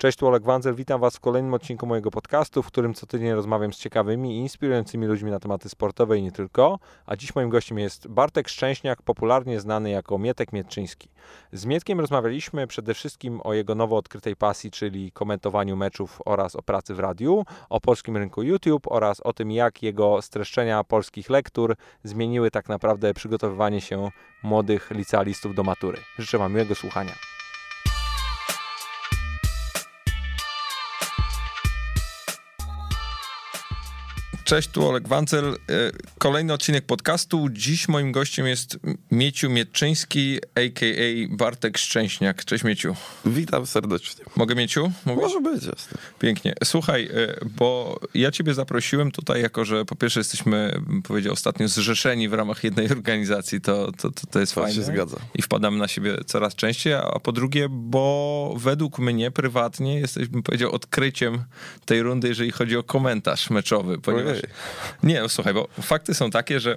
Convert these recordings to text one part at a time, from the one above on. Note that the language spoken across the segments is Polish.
Cześć, tu Oleg Wanzer, witam Was w kolejnym odcinku mojego podcastu, w którym co tydzień rozmawiam z ciekawymi i inspirującymi ludźmi na tematy sportowe i nie tylko. A dziś moim gościem jest Bartek Szczęśniak, popularnie znany jako Mietek Mietczyński. Z Mietkiem rozmawialiśmy przede wszystkim o jego nowo odkrytej pasji, czyli komentowaniu meczów oraz o pracy w radiu, o polskim rynku YouTube oraz o tym, jak jego streszczenia polskich lektur zmieniły tak naprawdę przygotowywanie się młodych licealistów do matury. Życzę Wam miłego słuchania. Cześć, tu Oleg Wancel. E, kolejny odcinek podcastu. Dziś moim gościem jest Mieciu Mietczyński, a.k.a. Bartek Szczęśniak. Cześć Mieciu. Witam serdecznie. Mogę Mieciu? Mówisz? Może być, jasne. Pięknie. Słuchaj, e, bo ja ciebie zaprosiłem tutaj jako, że po pierwsze jesteśmy, powiedział ostatnio, zrzeszeni w ramach jednej organizacji, to, to, to, to jest to fajne. się zgadza. I wpadamy na siebie coraz częściej, a po drugie, bo według mnie prywatnie jesteś, bym powiedział, odkryciem tej rundy, jeżeli chodzi o komentarz meczowy, ponieważ nie, no, słuchaj, bo fakty są takie, że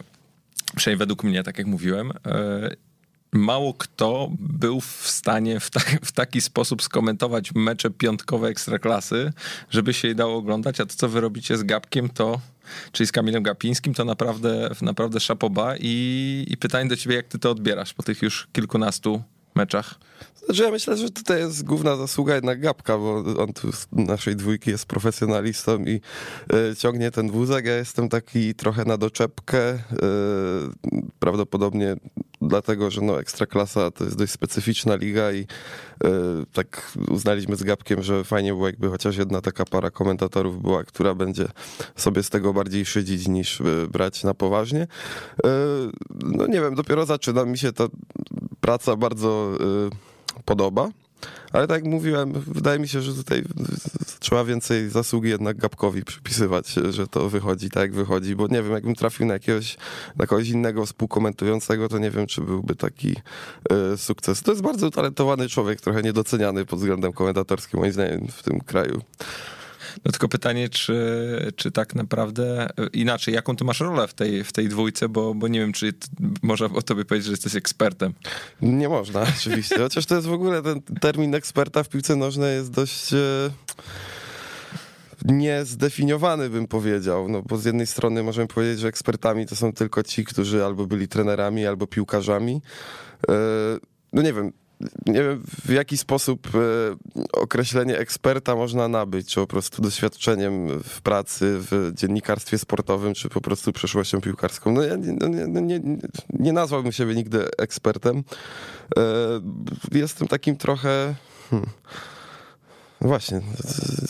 przynajmniej według mnie, tak jak mówiłem, e, mało kto był w stanie w, tak, w, taki sposób skomentować mecze piątkowe ekstraklasy, żeby się je dało oglądać, a to, co wy robicie z Gabkiem, to czyli z Kamilem Gapińskim, to naprawdę, naprawdę szapoba i, i pytanie do ciebie, jak ty to odbierasz po tych już kilkunastu meczach? Znaczy ja myślę, że tutaj jest główna zasługa jednak Gabka, bo on tu z naszej dwójki jest profesjonalistą i y, ciągnie ten wózek. Ja jestem taki trochę na doczepkę. Y, prawdopodobnie dlatego, że no Ekstraklasa to jest dość specyficzna liga i y, tak uznaliśmy z Gabkiem, że fajnie było jakby chociaż jedna taka para komentatorów była, która będzie sobie z tego bardziej szydzić niż brać na poważnie. no nie wiem, dopiero zaczyna mi się ta praca bardzo podoba. Ale tak jak mówiłem, wydaje mi się, że tutaj trzeba więcej zasługi jednak Gabkowi przypisywać, że to wychodzi tak jak wychodzi, bo nie wiem, jakbym trafił na jakiegoś, na kogoś innego współkomentującego, to nie wiem, czy byłby taki y, sukces. To jest bardzo utalentowany człowiek, trochę niedoceniany pod względem komentatorskim, moim zdaniem, w tym kraju. No tylko pytanie, czy, czy tak naprawdę inaczej, jaką ty masz rolę w tej, w tej dwójce, bo, bo nie wiem, czy można o tobie powiedzieć, że jesteś ekspertem. Nie można, oczywiście. Chociaż to jest w ogóle ten termin eksperta w piłce nożnej jest dość. E, niezdefiniowany, bym powiedział. No bo z jednej strony możemy powiedzieć, że ekspertami to są tylko ci, którzy albo byli trenerami, albo piłkarzami. E, no nie wiem, nie wiem, w jaki sposób e, określenie eksperta można nabyć, czy po prostu doświadczeniem w pracy, w dziennikarstwie sportowym, czy po prostu przeszłością piłkarską. No ja nie, no nie, no nie, nie nazwałbym siebie nigdy ekspertem. E, jestem takim trochę... Hmm, no właśnie,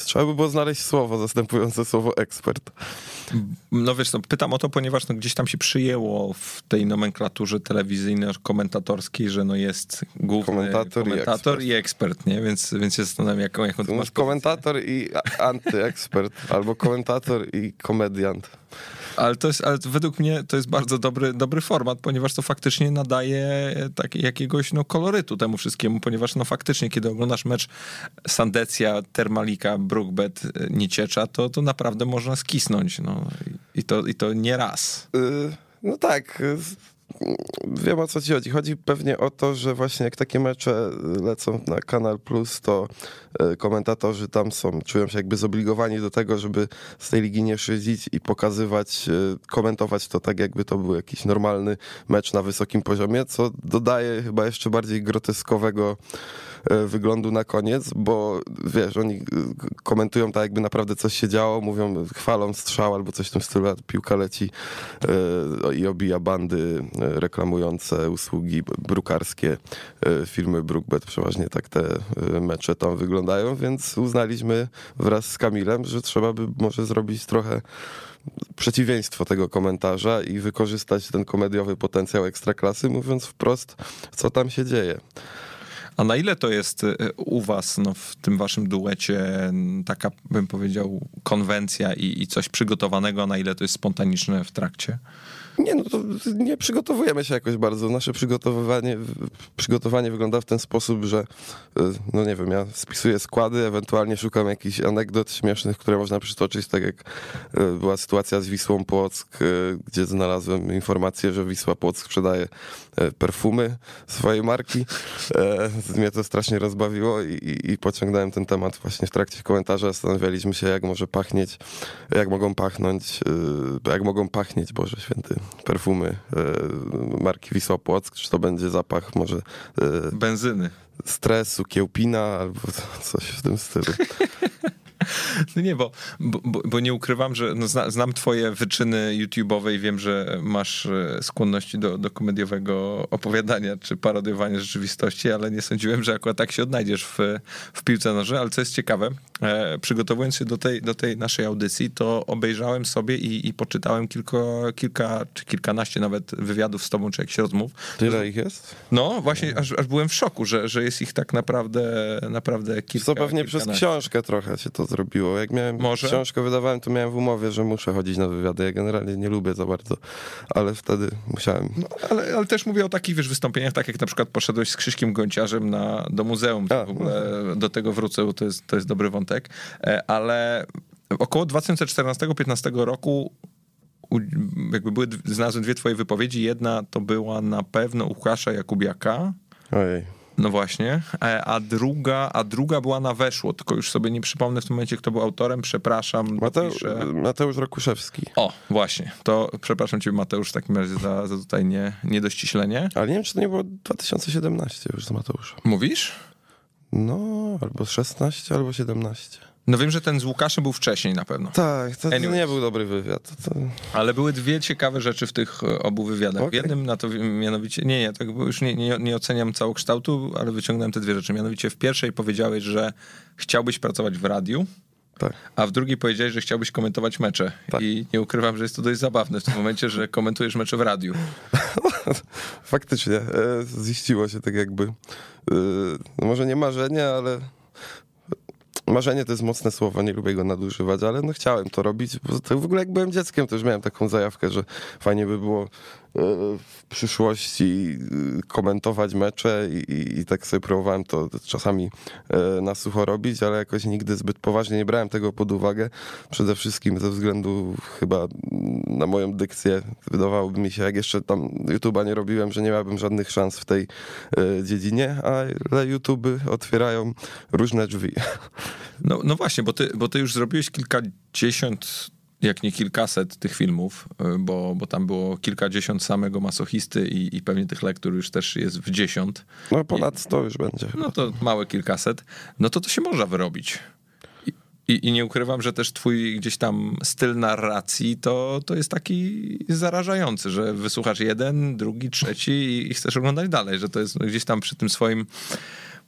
trzeba by było znaleźć słowo zastępujące słowo ekspert. No wiesz, no, pytam o to, ponieważ no, gdzieś tam się przyjęło w tej nomenklaturze telewizyjno-komentatorskiej, że no jest główny komentator, komentator i, ekspert. i, ekspert. nie? Więc, więc się zastanawiam, jaką, jaką to masz Komentator i antyekspert, albo komentator i komediant. Ale to jest, ale według mnie to jest bardzo dobry, dobry format, ponieważ to faktycznie nadaje tak, jakiegoś no, kolorytu temu wszystkiemu, ponieważ no faktycznie, kiedy oglądasz mecz Sandecja, Termalika, Brookbet, Nieciecza, to, to naprawdę można skisnąć. No. I, to, I to nie raz. Y, no tak wiem o co ci chodzi. Chodzi pewnie o to, że właśnie jak takie mecze lecą na Kanal Plus, to e, komentatorzy tam są, czują się jakby zobligowani do tego, żeby z tej ligi nie szydzić i pokazywać, e, komentować to tak, jakby to był jakiś normalny mecz na wysokim poziomie, co dodaje chyba jeszcze bardziej groteskowego wyglądu na koniec, bo wiesz, oni e, komentują tak jakby naprawdę coś się działo, mówią, chwalą strzał albo coś w tym stylu, piłka leci e, i obija bandy reklamujące usługi brukarskie firmy Brookbet, przeważnie tak te mecze tam wyglądają, więc uznaliśmy wraz z Kamilem, że trzeba by może zrobić trochę przeciwieństwo tego komentarza i wykorzystać ten komediowy potencjał ekstraklasy, mówiąc wprost, co tam się dzieje. A na ile to jest y, u was no, w tym waszym duecie taka, bym powiedział, konwencja i, i coś przygotowanego, na ile to jest spontaniczne w trakcie? Nie, no to nie przygotowujemy się jakoś bardzo. Nasze przygotowywanie, przygotowanie wygląda w ten sposób, że y, no nie wiem, ja spisuję składy, ewentualnie szukam jakichś anegdot śmiesznych, które można przytoczyć, tak jak y, była sytuacja z Wisłą Płock, gdzie znalazłem informację, że Wisła Płock sprzedaje perfumy swojej marki. E, mnie to strasznie rozbawiło i, i, pociągnąłem ten temat właśnie w trakcie komentarza. Zastanawialiśmy się, jak może pachnieć, jak mogą pachnąć, y, jak mogą pachnieć, Boże Święty, perfumy marki Wisła Płock. Czy to będzie zapach może... Benzyny. Stresu, kiełpina albo coś w tym stylu. No nie, bo, bo, bo nie ukrywam, że no zna, znam twoje wyczyny YouTube'owe i wiem, że masz e, skłonności do, do komediowego opowiadania czy parodiowania rzeczywistości, ale nie sądziłem, że akurat tak się odnajdziesz w, w piłce nożnej, ale co jest ciekawe, e, przygotowując się do tej, do tej naszej audycji, to obejrzałem sobie i, i poczytałem kilka, kilka czy kilkanaście nawet wywiadów z tobą, czy jakichś rozmów. Tyle ich jest? No, właśnie aż, aż byłem w szoku, że, że jest ich tak naprawdę, naprawdę kilka. To pewnie przez książkę trochę się to zrobiło. Jak miałem Może? książkę wydawałem, to miałem w umowie, że muszę chodzić na wywiady. Ja generalnie nie lubię za bardzo, ale wtedy musiałem. No, ale, ale też mówię o takich wiesz, wystąpieniach, tak jak na przykład poszedłeś z Krzyśkiem Gonciarzem na, do muzeum. A, w ogóle do tego wrócę, bo to jest, to jest dobry wątek. E, ale około 2014-2015 roku jakby były, znalazłem dwie twoje wypowiedzi. Jedna to była na pewno Łukasza Jakubiaka. Ojej no właśnie, e, a druga, a druga była na weszło, tylko już sobie nie przypomnę w tym momencie, kto był autorem, przepraszam. Mateusz, Mateusz Rokuszewski. O, właśnie, to przepraszam cię Mateusz w takim razie za, za tutaj nie, niedościślenie. Ale nie wiem, czy to nie było 2017 już z Mateuszem. Mówisz? No, albo 16, albo 17. No wiem, że ten z Łukaszem był wcześniej na pewno. Tak, to, to nie był dobry wywiad. To... Ale były dwie ciekawe rzeczy w tych e, obu wywiadach. Okay. W jednym na to mianowicie, nie, nie, tak już nie, nie, nie oceniam całokształtu, ale wyciągnąłem te dwie rzeczy. Mianowicie w pierwszej powiedziałeś, że chciałbyś pracować w radiu. Tak. A w drugiej powiedziałeś, że chciałbyś komentować mecze. Tak. I nie ukrywam, że jest to dość zabawne w tym momencie, że komentujesz mecze w radiu. Faktycznie. E, ziściło się tak jakby. E, no może nie marzenie, ale marzenie to jest mocne słowo, nie lubię go nadużywać, ale no chciałem to robić. To w ogóle jak byłem dzieckiem, to już miałem taką zajawkę, że fajnie by było w przyszłości y, komentować mecze i, i, tak sobie próbowałem to czasami e, na sucho robić, ale jakoś nigdy zbyt poważnie nie brałem tego pod uwagę. Przede wszystkim ze względu chyba na moją dykcję. Wydawałoby mi się, jak jeszcze tam YouTube'a nie robiłem, że nie miałbym żadnych szans w tej e, dziedzinie, ale YouTube otwierają różne drzwi. No, no właśnie, bo ty, bo ty już zrobiłeś kilkadziesiąt jak nie kilkaset tych filmów, y, bo, bo tam było kilkadziesiąt samego masochisty i, i pewnie tych lektur już też jest w dziesiąt. No ponad sto już będzie. No to małe kilkaset. No to to się można wyrobić. I, I, nie ukrywam, że też twój gdzieś tam styl narracji to, to jest taki zarażający, że wysłuchasz jeden, drugi, trzeci i, i chcesz oglądać dalej, że to jest gdzieś tam przy tym swoim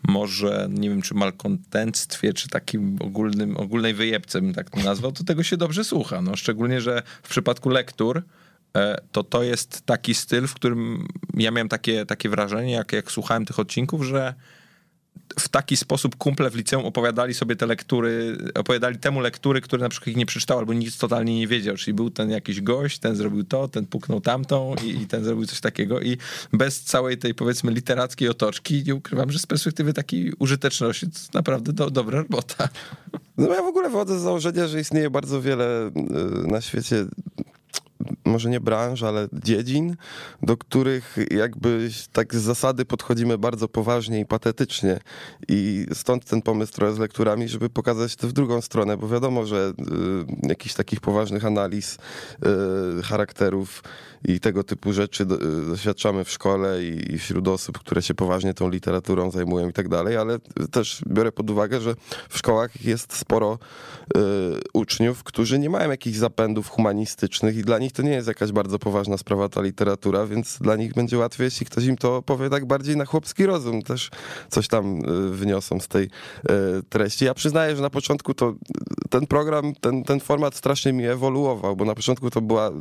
może, nie wiem, czy malkontentstwie, czy takim ogólnym, ogólnej wyjebce bym tak to nazwał, to tego się dobrze słucha. No, szczególnie, że w przypadku lektur e, to to jest taki styl, w którym ja miałem takie, takie wrażenie, jak, jak słuchałem tych odcinków, że w taki sposób kumple w liceum opowiadali sobie te lektury, opowiadali temu lektury, które na przykład ich nie przeczytał albo nic totalnie nie wiedział. Czyli był ten jakiś gość, ten zrobił to, ten puknął tamtą i, i ten zrobił coś takiego i bez całej tej powiedzmy literackiej otoczki nie ukrywam, że z perspektywy takiej użyteczności to naprawdę do, dobra robota. No ja w ogóle wychodzę z założenia, że istnieje bardzo wiele y, na świecie może nie branż, ale dziedzin, do których jakby tak z zasady podchodzimy bardzo poważnie i patetycznie. I stąd ten pomysł trochę z lekturami, żeby pokazać to w drugą stronę, bo wiadomo, że y, jakichś takich poważnych analiz y, charakterów i tego typu rzeczy do, y, doświadczamy w szkole i, i wśród osób, które się poważnie tą literaturą zajmują i tak dalej, ale też biorę pod uwagę, że w szkołach jest sporo y, uczniów, którzy nie mają jakichś zapędów humanistycznych i dla nich to nie jest jakaś bardzo poważna sprawa ta literatura, więc dla nich będzie łatwiej, jeśli ktoś im to powie tak bardziej na chłopski rozum, też coś tam y, wyniosą z tej y, treści. Ja przyznaję, że na początku to ten program, ten, ten format strasznie mi ewoluował, bo na początku to była,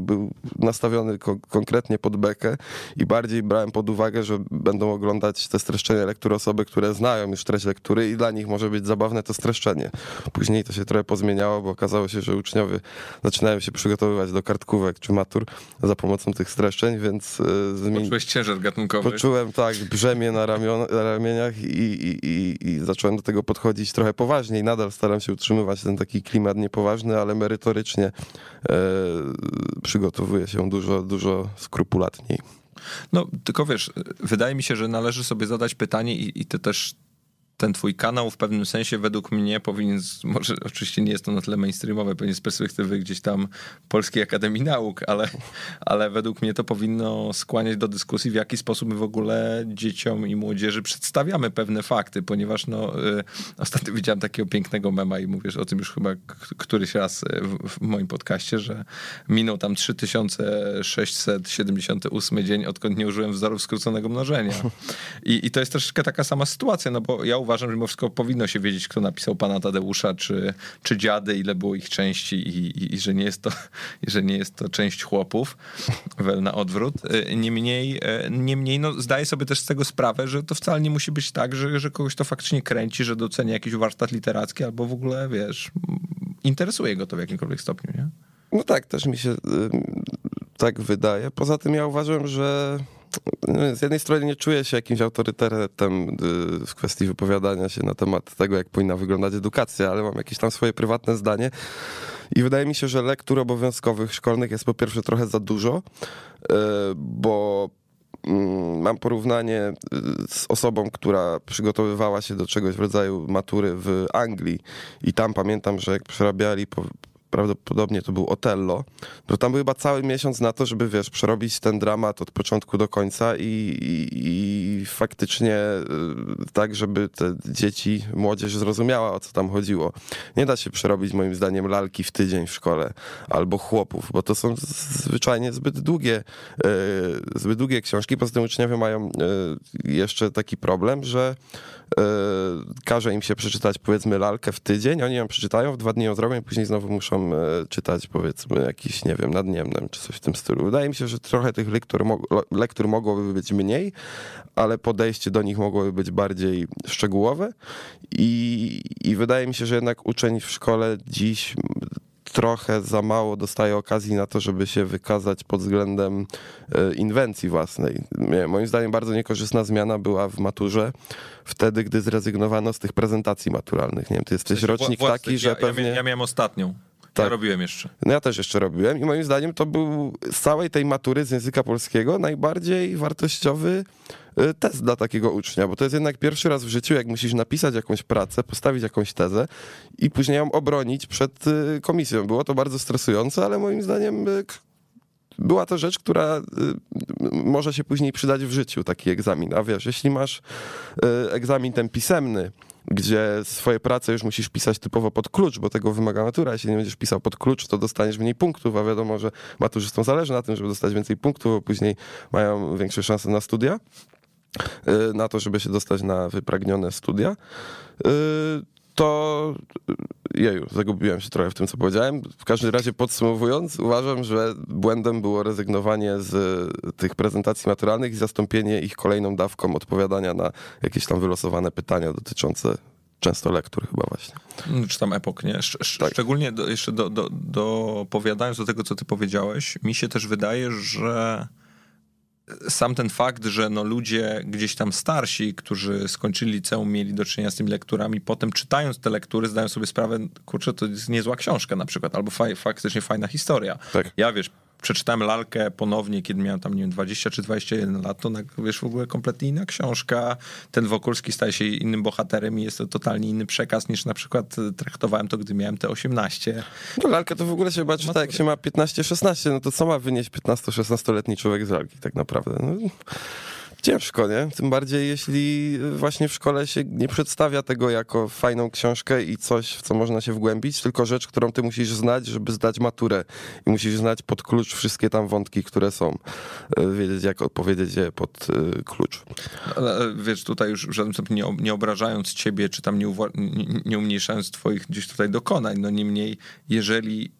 był nastawiony ko konkretnie pod bekę i bardziej brałem pod uwagę, że będą oglądać te streszczenia lektury osoby, które znają już treść lektury i dla nich może być zabawne to streszczenie. Później to się trochę pozmieniało, bo okazało się, że uczniowie zaczynają się przygotowywać do kartkówek czy matur za pomocą tych streszczeń, więc... Zmieni... Poczułeś ciężar gatunkowy. Poczułem, tak, brzemię na, ramion, na ramieniach i, i, i, i zacząłem do tego podchodzić trochę poważniej. Nadal staram się utrzymywać ten taki klimat niepoważny, ale merytorycznie e, przygotowuję się dużo, dużo skrupulatniej. No, tylko wiesz, wydaje mi się, że należy sobie zadać pytanie i, i to też ten twój kanał w pewnym sensie według mnie powinien, może oczywiście nie jest to na tyle mainstreamowe, pewnie z perspektywy gdzieś tam Polskiej Akademii Nauk, ale, ale według mnie to powinno skłaniać do dyskusji, w jaki sposób my w ogóle dzieciom i młodzieży przedstawiamy pewne fakty, ponieważ no, y, ostatnio widziałem takiego pięknego mema i mówisz o tym już chyba któryś raz w, w moim podcaście, że minął tam 3678 dzień, odkąd nie użyłem wzorów skróconego mnożenia. I, I to jest troszeczkę taka sama sytuacja, no bo ja uważam, uważam, że mimo wszystko powinno się wiedzieć, kto napisał pana Tadeusza, czy, czy dziady, ile było ich części i, i, i że, nie jest to, że nie jest to część chłopów, wel na odwrót. E, niemniej, e, niemniej no, zdaję sobie też z tego sprawę, że to wcale nie musi być tak, że, że kogoś to faktycznie kręci, że docenia jakiś warsztat literacki albo w ogóle, wiesz, interesuje go to w jakimkolwiek stopniu, nie? No tak, też mi się y, tak wydaje. Poza tym ja uważam, że z jednej strony nie czuję się jakimś autorytetem y, w kwestii wypowiadania się na temat tego, jak powinna wyglądać edukacja, ale mam jakieś tam swoje prywatne zdanie. I wydaje mi się, że lektur obowiązkowych szkolnych jest po pierwsze trochę za dużo, y, bo mm, mam porównanie y, z osobą, która przygotowywała się do czegoś w rodzaju matury w Anglii i tam pamiętam, że jak przerabiali prawdopodobnie to był Otello, no tam był chyba cały miesiąc na to, żeby wiesz, przerobić ten dramat od początku do końca i, i, i faktycznie y, tak, żeby te dzieci, młodzież zrozumiała o co tam chodziło. Nie da się przerobić moim zdaniem lalki w tydzień w szkole albo chłopów, bo to są zwyczajnie zbyt długie, y, zbyt długie książki. Poza tym uczniowie mają y, jeszcze taki problem, że każe im się przeczytać powiedzmy lalkę w tydzień, oni ją przeczytają, w dwa dni ją zrobią i później znowu muszą E, czytać powiedzmy jakiś, nie wiem, nadniemnem czy coś w tym stylu. Wydaje mi się, że trochę tych lektur, lektur mogłoby być mniej, ale podejście do nich mogłoby być bardziej szczegółowe i, i wydaje mi się, że jednak uczeń w szkole dziś trochę za mało dostaje okazji na to, żeby się wykazać pod względem e, inwencji własnej. Moim zdaniem bardzo niekorzystna zmiana była w maturze wtedy, gdy zrezygnowano z tych prezentacji maturalnych. Nie wiem, ty jesteś rocznik taki, że ja, pewnie... Ja miałem ostatnią. Tak. Ja robiłem jeszcze. No ja też jeszcze robiłem i moim zdaniem to był z całej tej matury z języka polskiego najbardziej wartościowy test dla takiego ucznia, bo to jest jednak pierwszy raz w życiu, jak musisz napisać jakąś pracę, postawić jakąś tezę i później ją obronić przed y, komisją. Było to bardzo stresujące, ale moim zdaniem y, była to rzecz, która może się później przydać w życiu, taki egzamin. A wiesz, jeśli masz egzamin ten pisemny, gdzie swoje prace już musisz pisać typowo pod klucz, bo tego wymaga matura. Jeśli nie będziesz pisał pod klucz, to dostaniesz mniej punktów, a wiadomo, że maturzystom zależy na tym, żeby dostać więcej punktów, bo później mają większe szanse na studia, y, na to, żeby się dostać na wypragnione studia. Y, to jeju, zagubiłem się trochę w tym, co powiedziałem. W każdym razie podsumowując, uważam, że błędem było rezygnowanie z tych prezentacji maturalnych i zastąpienie ich kolejną dawką odpowiadania na jakieś tam wylosowane pytania dotyczące często lektur chyba właśnie. No, czy tam epok, nie? Sz tak. Szczególnie do, jeszcze do, do, dopowiadając do tego, co ty powiedziałeś, mi się też wydaje, że sam ten fakt, że no ludzie gdzieś tam starsi, którzy skończyli liceum, mieli do czynienia z tymi lekturami, potem czytając te lektury, zdają sobie sprawę, kurczę, to jest niezła książka na przykład, albo faj, faktycznie fajna historia. Tak. Ja wiesz, przeczytałem lalkę ponownie, kiedy miałem tam, nie wiem, 20 czy 21 lat, to wiesz, w ogóle kompletnie inna książka. Ten Wokulski staje się innym bohaterem i jest to totalnie inny przekaz niż na przykład traktowałem to, gdy miałem te 18. No lalkę to w ogóle się chyba czyta, jak się ma 15-16, no to co ma wynieść 15-16-letni człowiek z lalki tak naprawdę? No ciężko, nie? Tym bardziej, jeśli właśnie w szkole się nie przedstawia tego jako fajną książkę i coś, w co można się wgłębić, tylko rzecz, którą ty musisz znać, żeby zdać maturę. I musisz znać pod klucz wszystkie tam wątki, które są. E, wiedzieć, jak odpowiedzieć je pod e, klucz. Ale e, wiesz, tutaj już w żadnym stopniu nie, nie obrażając ciebie, czy tam nie, nie, nie umniejszając twoich gdzieś tutaj dokonań, no niemniej, jeżeli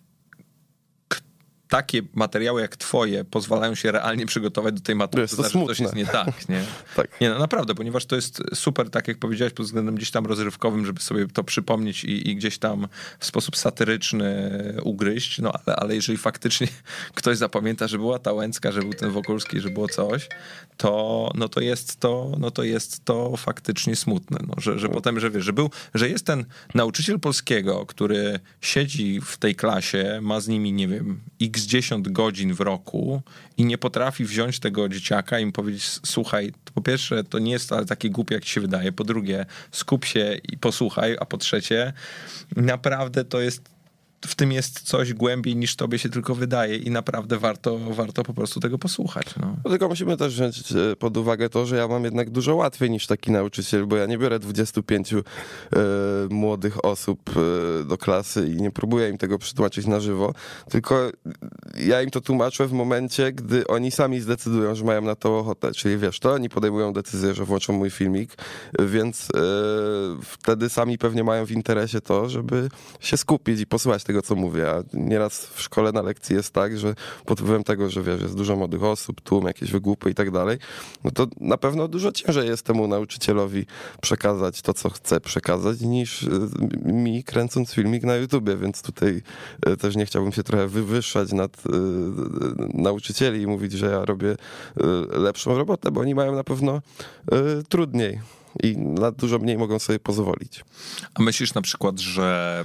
takie materiały jak twoje pozwalają się realnie przygotować do tej matury, to, to znaczy, że coś jest nie tak, nie? tak. Nie, no naprawdę, ponieważ to jest super, tak jak powiedziałeś, pod względem gdzieś tam rozrywkowym, żeby sobie to przypomnieć i, i gdzieś tam w sposób satyryczny ugryźć, no ale, ale jeżeli faktycznie ktoś zapamięta, że była ta Łęcka, że był ten Wokulski, że było coś, to, no to jest to, no to jest to faktycznie smutne, no, że, że potem, że wiesz, że był, że jest ten nauczyciel polskiego, który siedzi w tej klasie, ma z nimi, nie wiem, x x 10 godzin w roku i nie potrafi wziąć tego dzieciaka i mu powiedzieć, słuchaj, po pierwsze, to nie jest takie głupie, jak ci się wydaje, po drugie, skup się i posłuchaj, a po trzecie, naprawdę to jest w tym jest coś głębiej niż tobie się tylko wydaje i naprawdę warto, warto po prostu tego posłuchać. No. no. tylko musimy też wziąć e, pod uwagę to, że ja mam jednak dużo łatwiej niż taki nauczyciel, bo ja nie biorę 25 e, młodych osób e, do klasy i nie próbuję im tego przetłumaczyć na żywo, tylko ja im to tłumaczę w momencie, gdy oni sami zdecydują, że mają na to ochotę. Czyli wiesz, to oni podejmują decyzję, że włączą mój filmik, więc e, wtedy sami pewnie mają w interesie to, żeby się skupić i posłuchać tego, co mówię. A nieraz w szkole na lekcji jest tak, że pod wpływem tego, że wiesz, jest dużo młodych osób, tłum, jakieś wygłupy i tak dalej, no to na pewno dużo ciężej jest temu nauczycielowi przekazać to, co chce przekazać, niż y, mi kręcąc filmik na YouTubie, więc tutaj y, też nie chciałbym się trochę wywyższać nad y, nauczycieli i mówić, że ja robię lepszą robotę, bo oni mają na pewno trudniej i na dużo mniej mogą sobie pozwolić. A myślisz na przykład, że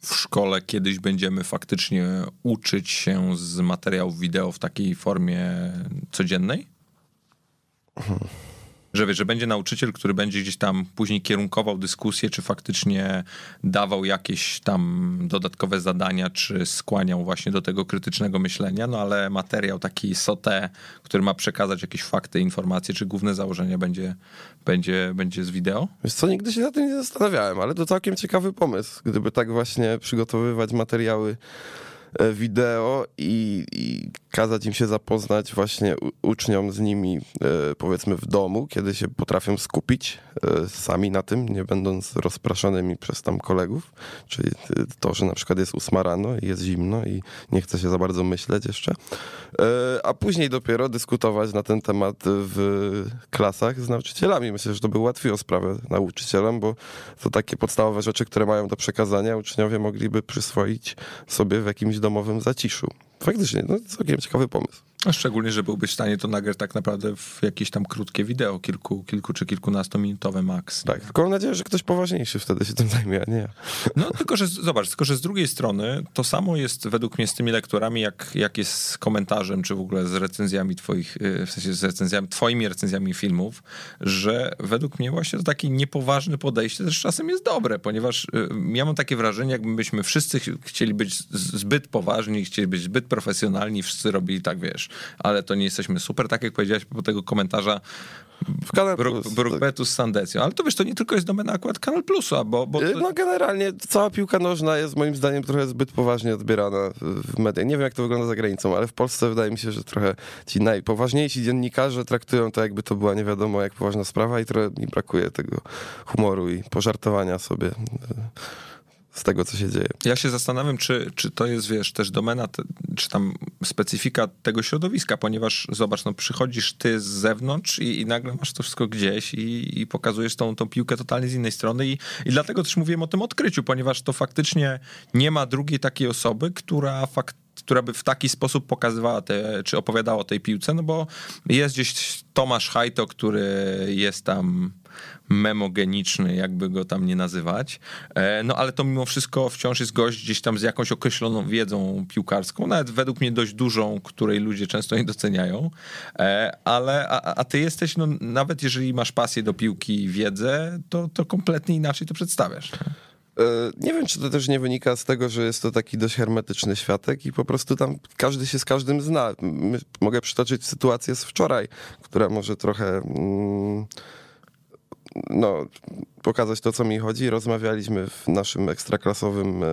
w szkole kiedyś będziemy faktycznie uczyć się z materiałów wideo w takiej formie codziennej? że wiesz, że będzie nauczyciel, który będzie gdzieś tam później kierunkował dyskusję, czy faktycznie dawał jakieś tam dodatkowe zadania, czy skłaniał właśnie do tego krytycznego myślenia, no ale materiał taki SOTE, który ma przekazać jakieś fakty, informacje, czy główne założenia będzie, będzie, będzie z wideo? Wiesz co, nigdy się na tym nie zastanawiałem, ale to całkiem ciekawy pomysł, gdyby tak właśnie przygotowywać materiały wideo i, i, kazać im się zapoznać właśnie uczniom z nimi e, powiedzmy w domu, kiedy się potrafią skupić e, sami na tym, nie będąc rozpraszanymi przez tam kolegów, czyli to, że na przykład jest ósma rano i jest zimno i nie chce się za bardzo myśleć jeszcze, a później dopiero dyskutować na ten temat w klasach z nauczycielami. Myślę, że to by ułatwiło sprawę nauczycielom, bo to takie podstawowe rzeczy, które mają do przekazania, uczniowie mogliby przyswoić sobie w jakimś domowym zaciszu. Faktycznie, no całkiem ciekawy pomysł. A szczególnie, że byłbyś w stanie to nagrać tak naprawdę w jakieś tam krótkie wideo, kilku, kilku czy kilkunastominutowe max. Tak, tylko mam nadzieję, że ktoś poważniejszy wtedy się tym zajmie, a nie ja. No tylko, że zobacz, tylko, że z drugiej strony to samo jest według mnie z tymi lektorami, jak, jak jest z komentarzem, czy w ogóle z recenzjami twoich, y, w sensie z recenzjami, twoimi recenzjami filmów, że według mnie właśnie to takie niepoważne podejście też czasem jest dobre, ponieważ y, ja mam takie wrażenie, jakbyśmy wszyscy chcieli być zbyt poważni, chcieli być zbyt profesjonalni, wszyscy robili tak, wiesz, ale to nie jesteśmy super, tak jak powiedziałeś po tego komentarza w Kanal Plus. Brookbetu z Sandecją. Ale to wiesz, to nie tylko jest domena akurat Kanal Plusa, bo... bo to... No generalnie cała piłka nożna jest moim zdaniem trochę zbyt poważnie odbierana w mediach. Nie wiem, jak to wygląda za granicą, ale w Polsce wydaje mi się, że trochę ci najpoważniejsi dziennikarze traktują to, jakby to była nie wiadomo jak poważna sprawa i trochę mi brakuje tego humoru i pożartowania sobie z tego, co się dzieje. Ja się zastanawiam, czy, czy to jest, wiesz, też domena, czy tam specyfika tego środowiska, ponieważ zobacz, no przychodzisz ty z zewnątrz i, i nagle masz to wszystko gdzieś i, i pokazujesz tą, tą piłkę totalnie z innej strony i, i dlatego też mówiłem o tym odkryciu, ponieważ to faktycznie nie ma drugiej takiej osoby, która faktycznie która by w taki sposób pokazywała te, czy opowiadała o tej piłce, no bo jest gdzieś Tomasz Hajto, który jest tam memogeniczny, jakby go tam nie nazywać. E, no ale to mimo wszystko wciąż jest gość gdzieś tam z jakąś określoną wiedzą piłkarską, nawet według mnie dość dużą, której ludzie często nie doceniają. E, ale a, a ty jesteś, no nawet jeżeli masz pasję do piłki i wiedzę, to, to kompletnie inaczej to przedstawiasz. E, nie wiem, czy to też nie wynika z tego, że jest to taki dość hermetyczny światek i po prostu tam każdy się z każdym zna. Mogę przytoczyć sytuację z wczoraj, która może trochę. Mm, no, pokazać to, co mi chodzi. Rozmawialiśmy w naszym ekstraklasowym e,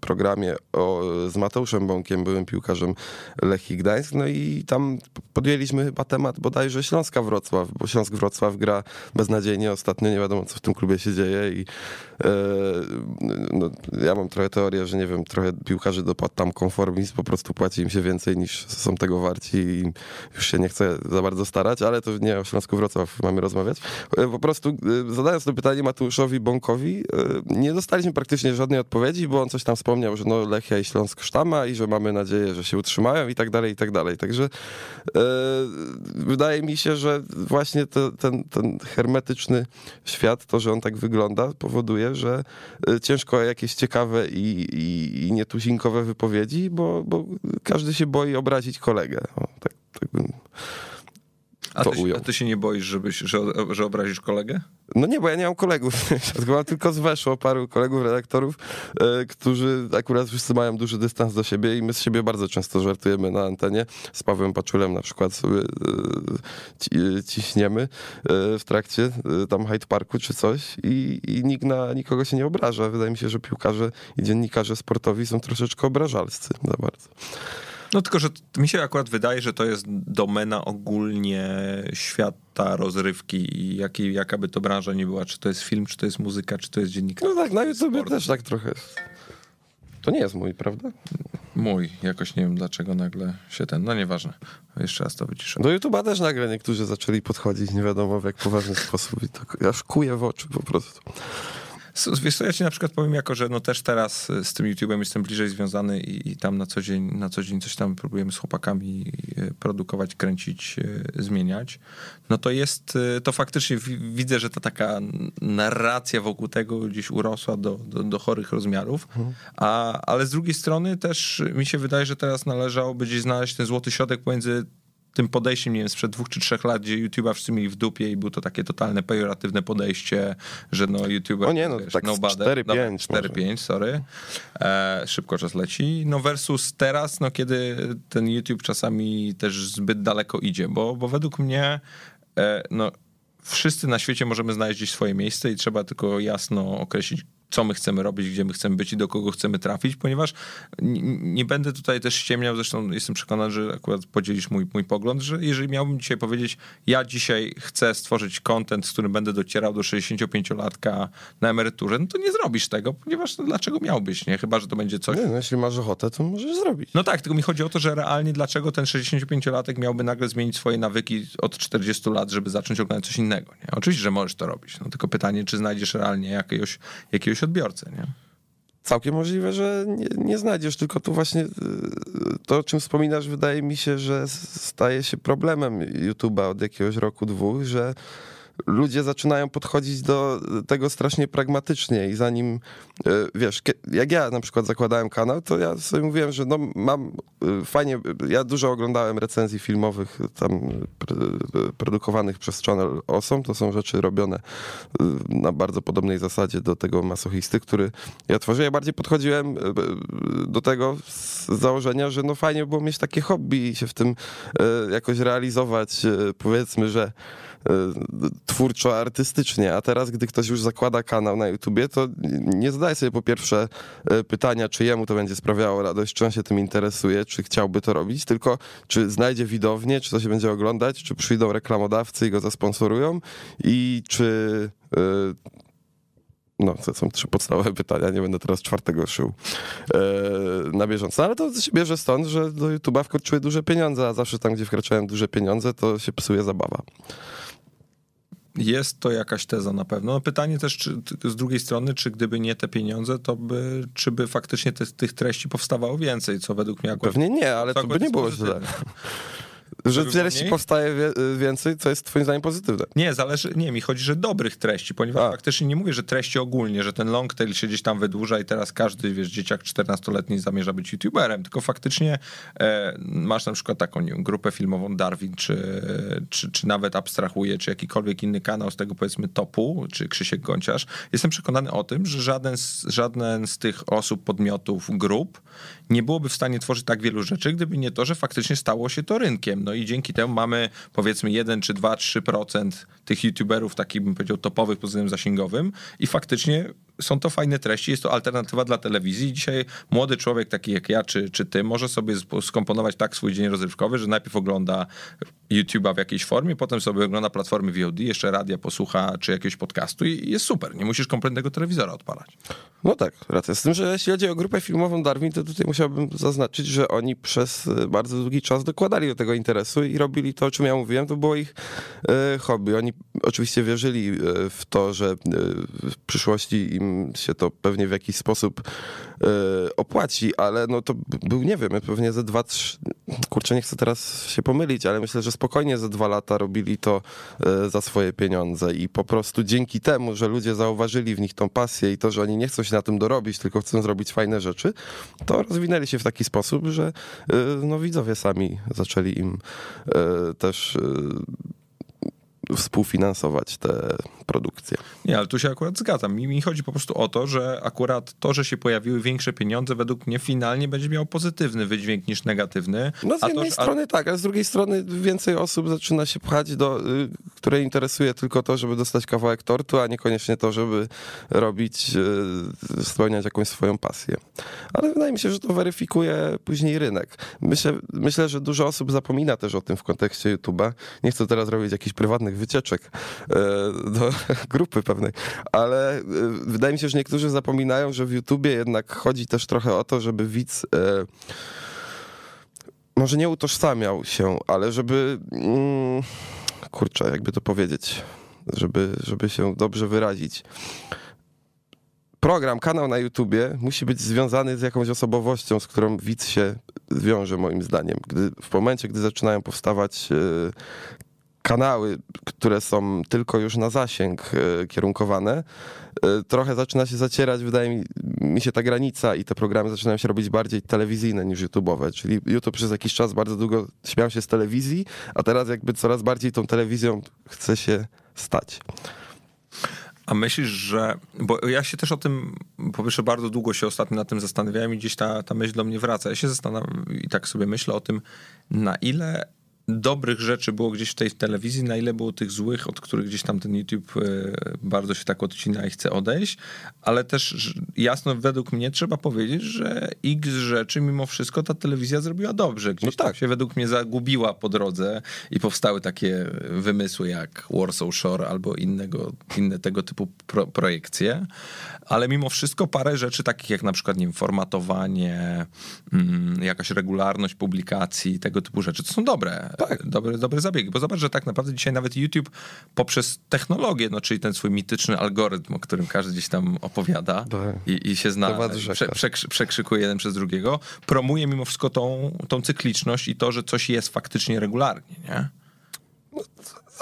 programie o, z Mateuszem Bąkiem, byłym piłkarzem Lechii Gdańsk, no i tam podjęliśmy chyba temat bodajże Śląska Wrocław, bo Śląsk Wrocław gra beznadziejnie ostatnio, nie wiadomo, co w tym klubie się dzieje i e, no, ja mam trochę teorię, że nie wiem, trochę piłkarzy dopadł tam konformizm, po prostu płaci im się więcej niż są tego warci i już się nie chce za bardzo starać, ale to nie o Śląsku Wrocław mamy rozmawiać. E, po prostu prostu y, zadając to pytanie Mateuszowi Bąkowi, y, nie dostaliśmy praktycznie żadnej odpowiedzi, bo on coś tam wspomniał, że no Lechia i Śląsk sztama i że mamy nadzieję, że się utrzymają i tak dalej, i tak dalej. Także e, wydaje mi się, że właśnie to, ten, ten hermetyczny świat, to, że on tak wygląda, powoduje, że ciężko jakieś ciekawe i, i, i nietuzinkowe wypowiedzi, bo, bo każdy się boi obrazić kolegę. O, tak, tak bym a ty, a ty, się nie boisz, żebyś, że, że obrazisz kolegę? No nie, bo ja nie mam kolegów. mam tylko z Weszło paru kolegów, redaktorów, e, którzy akurat wszyscy mają duży dystans do siebie i my z siebie bardzo często żartujemy na antenie. Z Pawłem Paczulem na przykład sobie e, ci, ciśniemy e, w trakcie e, tam Hyde Parku czy coś i, i nikt na nikogo się nie obraża. Wydaje mi się, że piłkarze i dziennikarze sportowi są troszeczkę obrażalscy za bardzo. No tylko, że mi się akurat wydaje, że to jest domena ogólnie świata rozrywki i jaki, jaka by to branża nie była, czy to jest film, czy to jest muzyka, czy to jest dziennikarstwo. No tak, na YouTube też tak trochę To nie jest mój, prawda? Mój. Jakoś nie wiem, dlaczego nagle się ten... No nieważne. Jeszcze raz to wyciszę. Do YouTube'a też nagle niektórzy zaczęli podchodzić nie wiadomo w jak poważny sposób i to aż kuje w oczy po prostu. Wiesz co, ja ci na przykład powiem jako, że no też teraz z tym YouTube'em jestem bliżej związany i, i, tam na co, dzień, na co dzień coś tam próbujemy z chłopakami e, produkować, kręcić, e, zmieniać. No to jest, to faktycznie widzę, że ta taka narracja wokół tego gdzieś urosła do, do, do chorych rozmiarów, mhm. a, ale z drugiej strony też mi się wydaje, że teraz należałoby gdzieś znaleźć ten złoty środek pomiędzy tym podejściem, nie wiem, sprzed dwóch czy trzech lat, gdzie YouTube'a wszyscy mieli w dupie i było to takie totalne pejoratywne podejście, że no YouTuber... O nie, no wiesz, tak no 4-5. 4-5, sorry. E, szybko czas leci. No versus teraz, no kiedy ten YouTube czasami też zbyt daleko idzie, bo, bo według mnie e, no wszyscy na świecie możemy znaleźć gdzieś swoje miejsce i trzeba tylko jasno określić, co my chcemy robić, gdzie my chcemy być i do kogo chcemy trafić, ponieważ nie będę tutaj też ściemniał, zresztą jestem przekonany, że akurat podzielisz mój, mój pogląd, że jeżeli miałbym dzisiaj powiedzieć, ja dzisiaj chcę stworzyć content, z którym będę docierał do 65-latka na emeryturze, no to nie zrobisz tego, ponieważ no, dlaczego miałbyś, nie? Chyba, że to będzie coś... Nie, no, jeśli masz ochotę, to możesz zrobić. No tak, tylko mi chodzi o to, że realnie dlaczego ten 65-latek miałby nagle zmienić swoje nawyki od 40 lat, żeby zacząć oglądać coś innego, nie? Oczywiście, że możesz to robić, no tylko pytanie, czy znajdziesz realnie jakiegoś, jakiegoś odbiorcę, nie? Całkiem możliwe, że nie, nie, znajdziesz, tylko tu właśnie y, to, o czym wspominasz, wydaje mi się, że staje się problemem YouTube'a od jakiegoś roku, dwóch, że ludzie zaczynają podchodzić do tego strasznie pragmatycznie i zanim, e, wiesz, jak ja na przykład zakładałem kanał, to ja sobie mówiłem, że no mam e, fajnie, ja dużo oglądałem recenzji filmowych tam produkowanych przez Channel Awesome, to są rzeczy robione e, na bardzo podobnej zasadzie do tego masochisty, który ja tworzyłem. Ja bardziej podchodziłem do tego z założenia, że no fajnie było mieć takie hobby i się w tym jakoś realizować, powiedzmy, że twórczo, artystycznie, a teraz, gdy ktoś już zakłada kanał na YouTubie, to nie zadaje sobie po pierwsze e, pytania, czy jemu to będzie sprawiało radość, czy on się tym interesuje, czy chciałby to robić, tylko czy znajdzie widownię, czy to się będzie oglądać, czy przyjdą reklamodawcy i go zasponsorują i czy e, no, to są trzy podstawowe pytania, nie będę teraz czwartego szył na bieżąco. No, ale to się bierze stąd, że do YouTube'a wkroczyły duże pieniądze, a zawsze tam, gdzie wkraczają duże pieniądze, to się psuje zabawa. Jest to jakaś teza na pewno. No pytanie też czy, z drugiej strony, czy gdyby nie te pieniądze, to by, czy by faktycznie te, tych treści powstawało więcej, co według mnie akurat... Pewnie nie, ale to by nie było źle. Że treści powstaje więcej, co jest twoim zdaniem pozytywne. Nie, zależy, nie, mi chodzi, że dobrych treści, ponieważ A. faktycznie nie mówię, że treści ogólnie, że ten long tail się gdzieś tam wydłuża i teraz każdy, wiesz, dzieciak 14-letni zamierza być youtuberem, tylko faktycznie e, masz na przykład taką grupę filmową Darwin, czy, czy, czy nawet abstrahuje, czy jakikolwiek inny kanał z tego powiedzmy topu, czy Krzysiek Gonciarz. Jestem przekonany o tym, że żaden z, żaden z tych osób, podmiotów, grup nie byłoby w stanie tworzyć tak wielu rzeczy, gdyby nie to, że faktycznie stało się to rynkiem. No i dzięki temu mamy powiedzmy 1 czy 2, 3% tych youtuberów, takich bym powiedział topowych pod względem zasięgowym i faktycznie są to fajne treści, jest to alternatywa dla telewizji. Dzisiaj młody człowiek, taki jak ja czy, czy ty, może sobie skomponować tak swój dzień rozrywkowy, że najpierw ogląda YouTube'a w jakiejś formie, potem sobie ogląda platformy VOD, jeszcze radia posłucha czy jakiegoś podcastu i jest super. Nie musisz kompletnego telewizora odpalać. No tak, racja. Z tym, że jeśli chodzi o grupę filmową Darwin, to tutaj musiałbym zaznaczyć, że oni przez e, bardzo długi czas dokładali do tego interesu i robili to, o czym ja mówiłem, to było ich e, hobby. Oni oczywiście wierzyli e, w to, że w przyszłości im się to pewnie w jakiś sposób opłaci, ale no to był, nie wiem, pewnie ze dwa, trzy, kurczę, nie chcę teraz się pomylić, ale myślę, że spokojnie ze dwa lata robili to za swoje pieniądze i po prostu dzięki temu, że ludzie zauważyli w nich tą pasję i to, że oni nie chcą się na tym dorobić, tylko chcą zrobić fajne rzeczy, to rozwinęli się w taki sposób, że y, no, widzowie sami zaczęli im też współfinansować te produkcje. Nie, ale tu się akurat zgadzam. Mi, mi chodzi po prostu o to, że akurat to, że się pojawiły większe pieniądze, według mnie finalnie będzie miał pozytywny wydźwięk niż negatywny. No z jednej to, strony a... tak, a z drugiej strony więcej osób zaczyna się pchać, do, y, które interesuje tylko to, żeby dostać kawałek tortu, a niekoniecznie to, żeby robić, y, spełniać jakąś swoją pasję. Ale wydaje mi się, że to weryfikuje później rynek. Myślę, myślę że dużo osób zapomina też o tym w kontekście YouTube'a. Nie chcę teraz robić jakichś prywatnych wycieczek e, do grupy pewnej, ale e, wydaje mi się, że niektórzy zapominają, że w YouTubie jednak chodzi też trochę o to, żeby widz e, może nie utożsamiał się, ale żeby mm, kurczę, jakby to powiedzieć, żeby, żeby się dobrze wyrazić program, kanał na YouTubie musi być związany z jakąś osobowością, z którą widz się wiąże, moim zdaniem. Gdy, w momencie, gdy zaczynają powstawać kanały, które są tylko już na zasięg e, kierunkowane, e, trochę zaczyna się zacierać, wydaje mi się, ta granica i te programy zaczynają się robić bardziej telewizyjne niż YouTube'owe. Czyli YouTube przez jakiś czas bardzo długo śmiał się z telewizji, a teraz jakby coraz bardziej tą telewizją chce się stać. A myślisz, że. Bo ja się też o tym, po pierwsze, bardzo długo się ostatnio na tym zastanawiałem i gdzieś ta, ta myśl do mnie wraca. Ja się zastanawiam i tak sobie myślę o tym, na ile dobrych rzeczy było gdzieś w tej telewizji, na ile było tych złych, od których gdzieś tam ten YouTube e, bardzo się tak odcina i chce odejść, ale też jasno według mnie trzeba powiedzieć, że x rzeczy mimo wszystko ta telewizja zrobiła dobrze. Gdzieś no tak. się według mnie zagubiła po drodze i powstały takie wymysły jak Warsaw Shore albo innego, inne tego typu pro, projekcje, ale mimo wszystko parę rzeczy takich jak na przykład nie wiem, formatowanie, mm, jakaś regularność publikacji, tego typu rzeczy, to są dobre tak. dobre, dobre zabiegi. Bo zobacz, że tak naprawdę dzisiaj nawet YouTube poprzez technologię, no czyli ten swój mityczny algorytm, o którym każdy gdzieś tam opowiada i, i, się zna, prze, prze, przekrzykuje jeden przez drugiego, promuje mimo wszystko tą, tą cykliczność i to, że coś jest faktycznie regularnie, nie? No,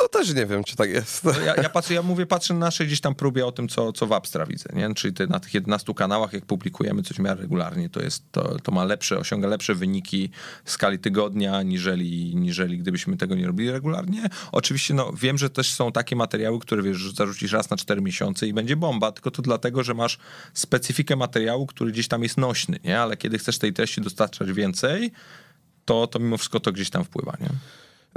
no też nie wiem, czy tak jest. No ja, ja, patrzę, ja mówię, patrzę na naszej gdzieś tam próbie o tym, co, co w Abstra widzę, nie? Czyli te, na tych 11 kanałach, jak publikujemy coś w miarę regularnie, to jest, to, to ma lepsze, osiąga lepsze wyniki w skali tygodnia, niżeli, niżeli gdybyśmy tego nie robili regularnie. Oczywiście, no wiem, że też są takie materiały, które wiesz, zarzucisz raz na 4 miesiące i będzie bomba, tylko to dlatego, że masz specyfikę materiału, który gdzieś tam jest nośny, nie? Ale kiedy chcesz tej treści dostarczać więcej, to, to mimo wszystko to gdzieś tam wpływa, nie?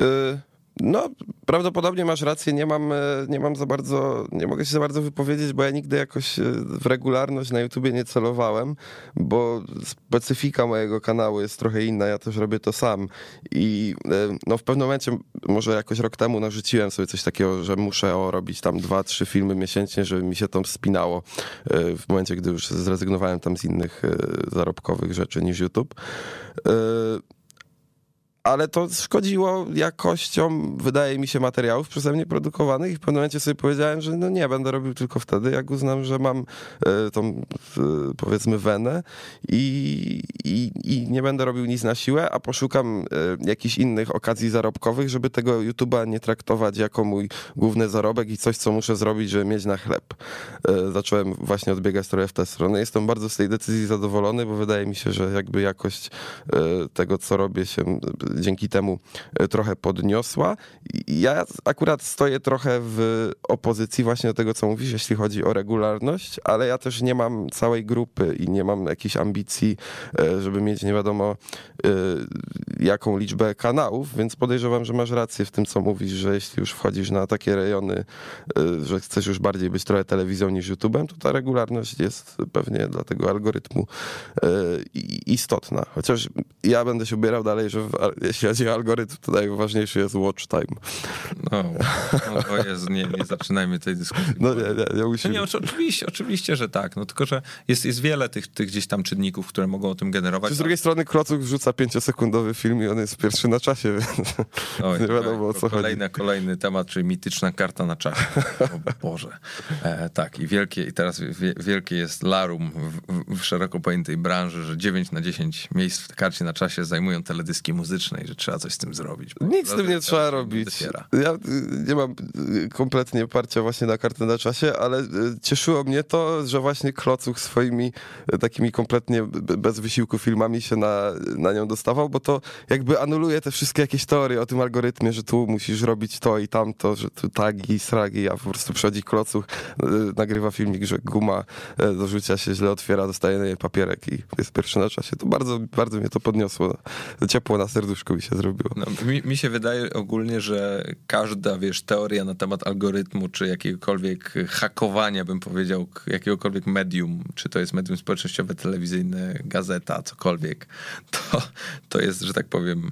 Y no, prawdopodobnie masz rację, nie mam, e, nie mam za bardzo, nie mogę się za bardzo wypowiedzieć, bo ja nigdy jakoś e, w regularność na YouTubie nie celowałem, bo specyfika mojego kanału jest trochę inna, ja też robię to sam. I e, no w pewnym momencie, może jakoś rok temu narzuciłem sobie coś takiego, że muszę o, robić tam dwa, trzy filmy miesięcznie, żeby mi się to spinało w momencie, gdy już zrezygnowałem tam z innych zarobkowych rzeczy niż YouTube ale to szkodziło jakością, wydaje mi się, materiałów przeze mnie produkowanych i w pewnym momencie sobie powiedziałem, że no nie, będę robił tylko wtedy, jak uznam, że mam e, tą, e, powiedzmy, wenę i, i, i, nie będę robił nic na siłę, a poszukam e, jakichś innych okazji zarobkowych, żeby tego YouTube'a nie traktować jako mój główny zarobek i coś, co muszę zrobić, żeby mieć na chleb. Zacząłem właśnie odbiegać trochę w tę stronę. Jestem bardzo z tej decyzji zadowolony, bo wydaje mi się, że jakby jakość tego, co robię się dzięki temu e, trochę podniosła. Ja akurat stoję trochę w opozycji właśnie do tego, co mówisz, jeśli chodzi o regularność, ale ja też nie mam całej grupy i nie mam jakichś ambicji, e, żeby mieć nie wiadomo e, jaką liczbę kanałów, więc podejrzewam, że masz rację w tym, co mówisz, że jeśli już wchodzisz na takie rejony, że chcesz już bardziej być trochę telewizją niż YouTube'em, to ta regularność jest pewnie dla tego algorytmu istotna. Chociaż ja będę się ubierał dalej, że jeśli chodzi o algorytm, to najważniejszy jest watch time. No, no Jezu, nie, nie zaczynajmy tej dyskusji. No nie, nie, nie musimy. No nie, oczywiście, oczywiście, że tak, no tylko, że jest, jest wiele tych, tych gdzieś tam czynników, które mogą o tym generować. Z drugiej strony Klocuch wrzuca pięciosekundowy film i on jest pierwszy na czasie, więc Oj, nie wiadomo o co kolejny, chodzi. Kolejny temat, czyli mityczna karta na czasie. O Boże. E, tak, i wielkie, i teraz wie, wielkie jest larum w, w szeroko pojętej branży, że 9 na 10 miejsc w karcie na czasie zajmują teledyski muzyczne i że trzeba coś z tym zrobić. Nic z tym nie trzeba robić. Ja y, nie mam y, kompletnie parcia właśnie na kartę na czasie, ale y, cieszyło mnie to, że właśnie Klocuch swoimi takimi kompletnie bez wysiłku filmami się na, na nią dostawał, bo to jakby anuluje te wszystkie jakieś teorie o tym algorytmie, że tu musisz robić to i tamto, że tu tagi, sragi, a po prostu przychodzi Klocuch, nagrywa filmik, że guma do rzucia się źle otwiera, dostaje na papierek i jest pierwszy na czasie. To bardzo, bardzo mnie to podniosło. Ciepło na serduszku mi się zrobiło. No, mi, mi się wydaje ogólnie, że każda, wiesz, teoria na temat algorytmu, czy jakiegokolwiek hakowania, bym powiedział, jakiegokolwiek medium, czy to jest medium społecznościowe, telewizyjne, gazeta, cokolwiek, to, to jest, że tak powiem,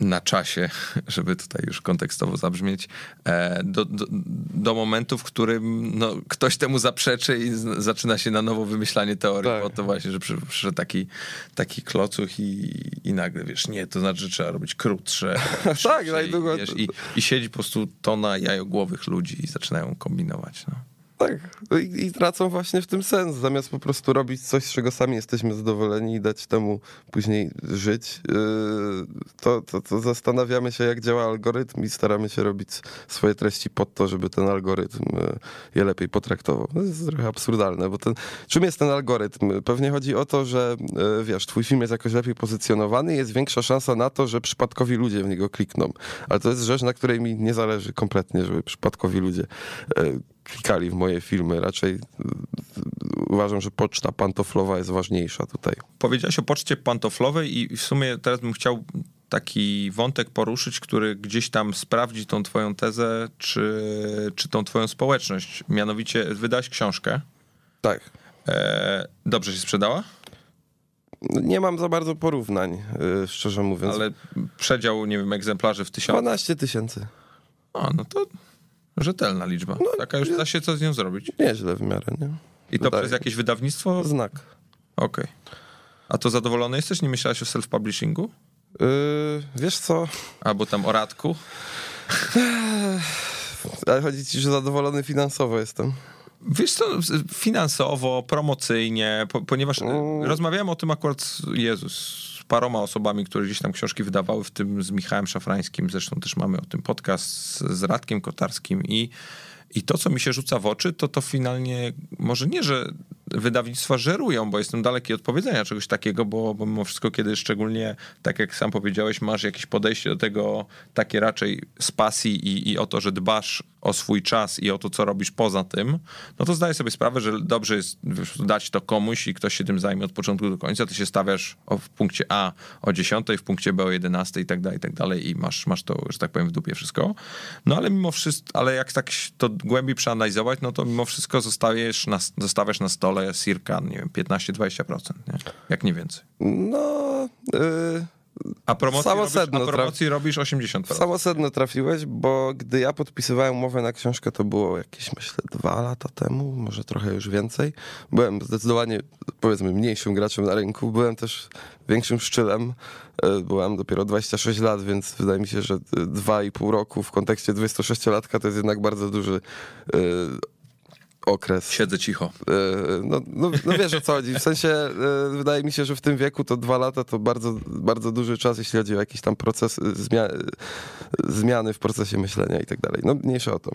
na czasie, żeby tutaj już kontekstowo zabrzmieć, e, do, do, do momentu, w którym no, ktoś temu zaprzeczy i z, zaczyna się na nowo wymyślanie teorii, Tak. bo to właśnie, że przy- przyszedł taki, taki klocuch i, i nagle, wiesz, nie, to znaczy, że trzeba robić krótsze. Tak, najdługo- i, I siedzi po prostu tona jajogłowych ludzi i zaczynają kombinować. No. Tak, No i, i tracą właśnie w tym sens, zamiast po prostu robić coś, z czego sami jesteśmy zadowoleni i dać temu później żyć, yy, to, to, to zastanawiamy się, jak działa algorytm i staramy się robić swoje treści pod to, żeby ten algorytm yy, je lepiej potraktował. To jest trochę absurdalne, bo ten, czym jest ten algorytm? Pewnie chodzi o to, że yy, wiesz, twój film jest jakoś lepiej pozycjonowany i jest większa szansa na to, że przypadkowi ludzie w niego klikną. Ale to jest rzecz, na której mi nie zależy kompletnie, żeby przypadkowi ludzie yy, klikali w moje filmy. Raczej y, uważam, że poczta pantoflowa jest ważniejsza tutaj. Powiedziałeś o poczcie pantoflowej i w sumie teraz bym chciał taki wątek poruszyć, który gdzieś tam sprawdzi tą twoją tezę, czy, czy tą twoją społeczność. Mianowicie wydałeś książkę. Tak. E, dobrze się sprzedała, No, Nie mam za bardzo porównań, y, szczerze mówiąc. ale przedział, nie wiem, egzemplarzy w tysiąc. 12 tysięcy. O, no to rzetelna liczba. Taka już da się co z nią zrobić. Nieźle w miarę, nie? I to Wydaje. przez jakieś wydawnictwo? Znak. Okej. A to zadowolony jesteś? Nie myślałeś o self-publishingu? Yy, wiesz co? Albo tam o Radku? Ale chodzi ci, że zadowolony finansowo jestem. Wiesz co, finansowo, promocyjnie, po, ponieważ Mm. rozmawiałem o tym akurat, Jezus, paroma osobami, które gdzieś tam książki wydawały, w tym z Michałem Szafrańskim, zresztą też mamy o tym podcast z, Radkiem Kotarskim i, i to, co mi się rzuca w oczy, to to finalnie, może nie, że wydawnictwa żerują, bo jestem daleki od powiedzenia czegoś takiego, bo, bo mimo wszystko, kiedy szczególnie, tak jak sam powiedziałeś, masz jakieś podejście do tego takie raczej z pasji i, i o to, że dbasz o swój czas i o to, co robisz poza tym, no to zdaję sobie sprawę, że dobrze jest dać to komuś i ktoś się tym zajmie od początku do końca. Ty się stawiasz w punkcie A o 10, w punkcie B o 11 i tak dalej, i tak dalej i masz, masz to, że tak powiem, w dupie wszystko. No ale mimo wszystko, ale jak tak to głębiej przeanalizować, no to mimo wszystko zostawiasz na, zostawiasz na stole circa, nie wiem, 15-20%, nie? Jak nie więcej. No, yy, A promocji, Samo robisz, sedno a promocji robisz 80%. w samo sedno trafiłeś, bo gdy ja podpisywałem umowę na książkę, to było jakieś, myślę, dwa lata temu, może trochę już więcej. Byłem zdecydowanie, powiedzmy, mniejszym graczem na rynku. Byłem też większym szczylem. Yy, Byłem dopiero 26 lat, więc wydaje mi się, że yy, dwa i pół roku w kontekście 26-latka to jest jednak bardzo duży yy, okres. Siedzę cicho. Yy, No, no, no wiesz o co chodzi. W sensie yy, wydaje mi się, że w tym wieku to dwa lata to bardzo, bardzo duży czas, jeśli chodzi o jakiś tam proces, yy, zmia zmiany w procesie myślenia i tak dalej. No mniejsza o to.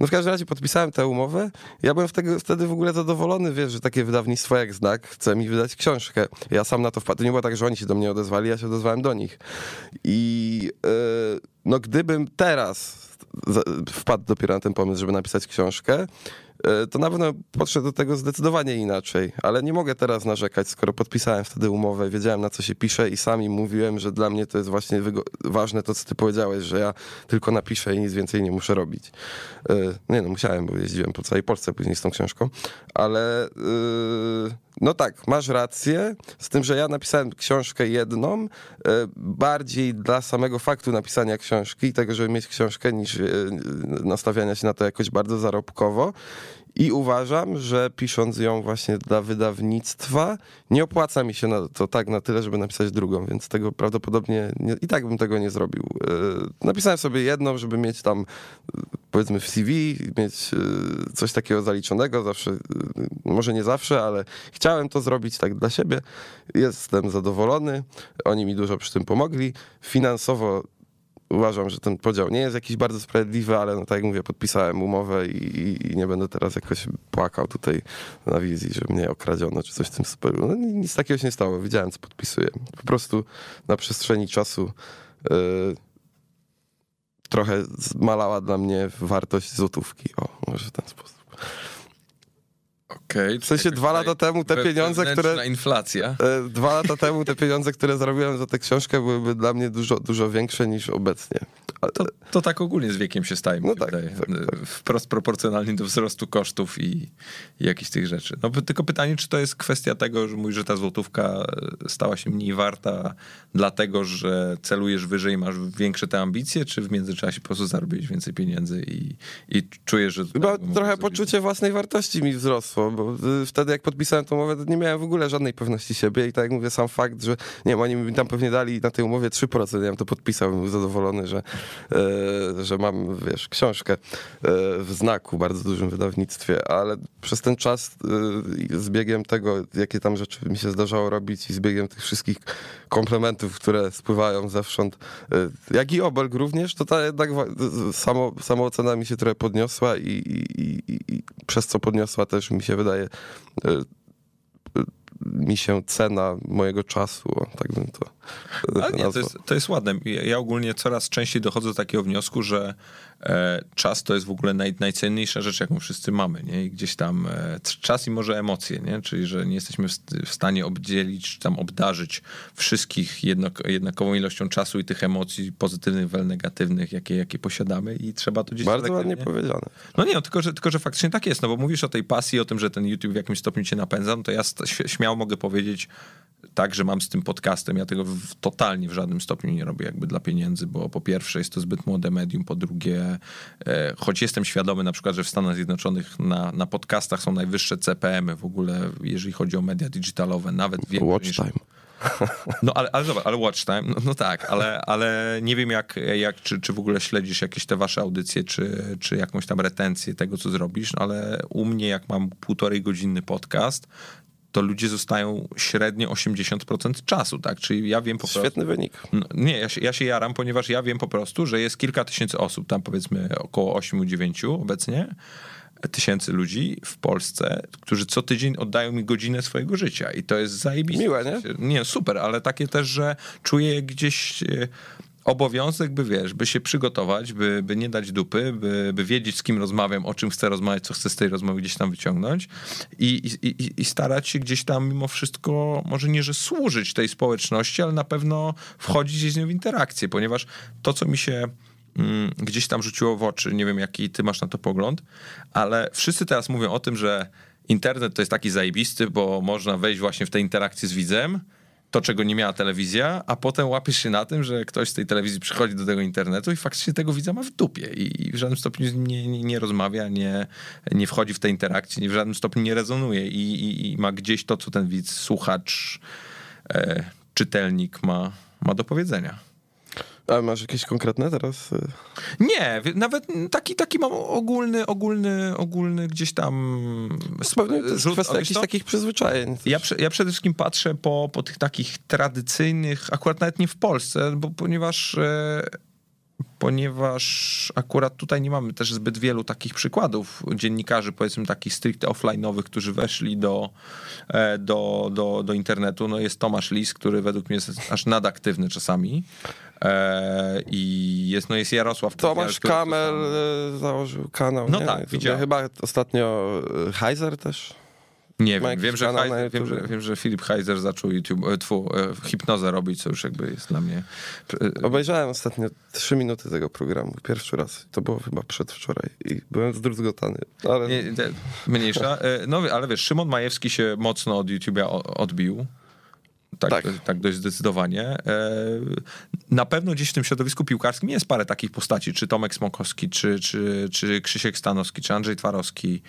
No w każdym razie podpisałem tę umowę. Ja byłem wtedy, wtedy w ogóle zadowolony, wiesz, że takie wydawnictwo jak Znak chce mi wydać książkę. Ja sam na to wpadłem. To nie było tak, że oni się do mnie odezwali, ja się odezwałem do nich. I yy, no gdybym teraz wpadł dopiero na ten pomysł, żeby napisać książkę, e, to na pewno podszedł do tego zdecydowanie inaczej. Ale nie mogę teraz narzekać, skoro podpisałem wtedy umowę, wiedziałem na co się pisze i sami mówiłem, że dla mnie to jest właśnie ważne to, co ty powiedziałeś, że ja tylko napiszę i nic więcej nie muszę robić. E, Nie no, musiałem, bo jeździłem po całej Polsce później z tą książką, ale e, no tak, masz rację, z tym, że ja napisałem książkę jedną, bardziej dla samego faktu napisania książki i tego, żeby mieć książkę, niż nastawiania się na to jakoś bardzo zarobkowo. I uważam, że pisząc ją właśnie dla wydawnictwa, nie opłaca mi się na to tak na tyle, żeby napisać drugą, więc tego prawdopodobnie nie, i tak bym tego nie zrobił. Yy, napisałem sobie jedną, żeby mieć tam powiedzmy w CV, mieć yy, coś takiego zaliczonego, zawsze, może nie zawsze, ale chciałem to zrobić tak dla siebie. Jestem zadowolony, oni mi dużo przy tym pomogli. Finansowo uważam, że ten podział nie jest jakiś bardzo sprawiedliwy, ale no tak jak mówię, podpisałem umowę i, i nie będę teraz jakoś płakał tutaj na wizji, że mnie okradziono czy coś w tym stylu. No, nic takiego się nie stało, widziałem co podpisuję. Po prostu na przestrzeni czasu yy, trochę zmalała dla mnie wartość złotówki. O, może w ten sposób. Okay, w sensie dwa lata temu te pieniądze, które. inflacja. E, dwa lata temu te pieniądze, które zarobiłem za tę książkę, byłyby dla mnie dużo, dużo większe niż obecnie. To, to tak ogólnie z wiekiem się staje. No tak, tak, tak, Wprost proporcjonalnie do wzrostu kosztów i, i jakichś tych rzeczy. No tylko pytanie, czy to jest kwestia tego, że mówisz, że ta złotówka e, stała się mniej warta, dlatego że celujesz wyżej, masz większe te ambicje, czy w międzyczasie po prostu zarobiłeś więcej pieniędzy i, i czujesz, że. Chyba trochę poczucie własnej wartości mi wzrosło, bo wtedy jak podpisałem tą umowę, to nie miałem w ogóle żadnej pewności siebie i tak jak mówię, sam fakt, że nie wiem, oni mi tam pewnie dali na tej umowie 3%, ja bym to podpisał, bym był zadowolony, że, e, że mam, wiesz, książkę e, w znaku, bardzo dużym wydawnictwie, ale przez ten czas e, z biegiem tego, jakie tam rzeczy mi się zdarzało robić i z biegiem tych wszystkich komplementów, które spływają zewsząd, jak i obelg również, to ta jednak samo, samoocena mi się trochę podniosła i, i, i, i przez co podniosła też mi się wydaje mi się cena mojego czasu, tak bym to Ale nie, to jest, to jest ładne. Ja ogólnie coraz częściej dochodzę do takiego wniosku, że e, czas to jest w ogóle naj, najcenniejsza rzecz, jaką wszyscy mamy, nie? I gdzieś tam e, czas i może emocje, nie? Czyli, że nie jesteśmy w, w stanie obdzielić, czy tam obdarzyć wszystkich jednak, jednakową ilością czasu i tych emocji pozytywnych, wel negatywnych, jakie, jakie posiadamy i trzeba to gdzieś... Bardzo tak, ładnie nie? powiedziane. No nie, no, tylko, że, tylko, że faktycznie tak jest, no bo mówisz o tej pasji, o tym, że ten YouTube w jakimś stopniu cię napędza, no to ja śmiało mogę powiedzieć, tak, że mam z tym podcastem. Ja tego w, totalnie w żadnym stopniu nie robię jakby dla pieniędzy, bo po pierwsze jest to zbyt młode medium, po drugie, e, choć jestem świadomy na przykład, że w Stanach Zjednoczonych na, na podcastach są najwyższe CPM-y w ogóle, jeżeli chodzi o media digitalowe, nawet większe Watch niż... time. No ale, ale zobacz, ale watch time, no, no, tak, ale, ale nie wiem jak, jak czy, czy w ogóle śledzisz jakieś te wasze audycje, czy, czy jakąś tam retencję tego, co zrobisz, no, ale u mnie jak mam półtorej godzinny podcast, to ludzie zostają średnio 80% czasu, tak? Czyli ja wiem po prostu... Świetny wynik. No, nie, ja się, ja się jaram, ponieważ ja wiem po prostu, że jest kilka tysięcy osób, tam powiedzmy około 8-9 obecnie, tysięcy ludzi w Polsce, którzy co tydzień oddają mi godzinę swojego życia i to jest zajebiste. Miłe, nie? Nie, super, ale takie też, że czuję gdzieś e, obowiązek, by wiesz, by się przygotować, by, by nie dać dupy, by, by wiedzieć, z kim rozmawiam, o czym chcę rozmawiać, co chcę z tej rozmowy gdzieś tam wyciągnąć i, i, i starać się gdzieś tam mimo wszystko, może nie, że służyć tej społeczności, ale na pewno wchodzić z nią w interakcję, ponieważ to, co mi się mm, gdzieś tam rzuciło w oczy, nie wiem, jaki ty masz na to pogląd, ale wszyscy teraz mówią o tym, że internet to jest taki zajebisty, bo można wejść właśnie w tę interakcję z widzem, to, czego nie miała telewizja, a potem łapiesz się na tym, że ktoś z tej telewizji przychodzi do tego internetu i faktycznie tego widza ma w dupie i w żadnym stopniu nie, nie, nie rozmawia, nie, nie wchodzi w te interakcje, w żadnym stopniu nie rezonuje i, i, i ma gdzieś to, co ten widz, słuchacz, e, czytelnik ma, ma do powiedzenia. A masz jakieś konkretne teraz? Y? Nie, nawet taki, taki mam ogólny, ogólny, ogólny gdzieś tam... Pewnie to jest rzut, kwestia jakichś takich przyzwyczajeń. Ja, ja przede wszystkim patrzę po, po tych takich tradycyjnych, akurat nawet nie w Polsce, bo ponieważ... E, ponieważ akurat tutaj nie mamy też zbyt wielu takich przykładów dziennikarzy, powiedzmy takich stricte offline'owych, którzy weszli do, e, do, do, do internetu. No jest Tomasz Lis, który według mnie jest aż nadaktywny czasami. E, I jest, no jest Jarosław Tomasz Kamel e, założył kanał. No nie? tak, widziałem. Chyba ostatnio Heiser też. Nie wiem, wiem że, Heiser, wiem, że, wiem, że Filip Heiser zaczął YouTube, e, tfu, e, hipnozę robić, co już jakby jest dla mnie... E, Obejrzałem ostatnio trzy minuty tego programu, pierwszy raz. To było chyba przedwczoraj i byłem zdruzgotany. Ale... Nie, mniejsza. No ale wiesz, Szymon Majewski się mocno od YouTube'a odbił. Tak, tak. tak dość zdecydowanie. E, na pewno gdzieś w tym środowisku piłkarskim jest parę takich postaci, czy Tomek Smokowski, czy, czy, czy Krzysiek Stanowski, czy Andrzej Twarowski,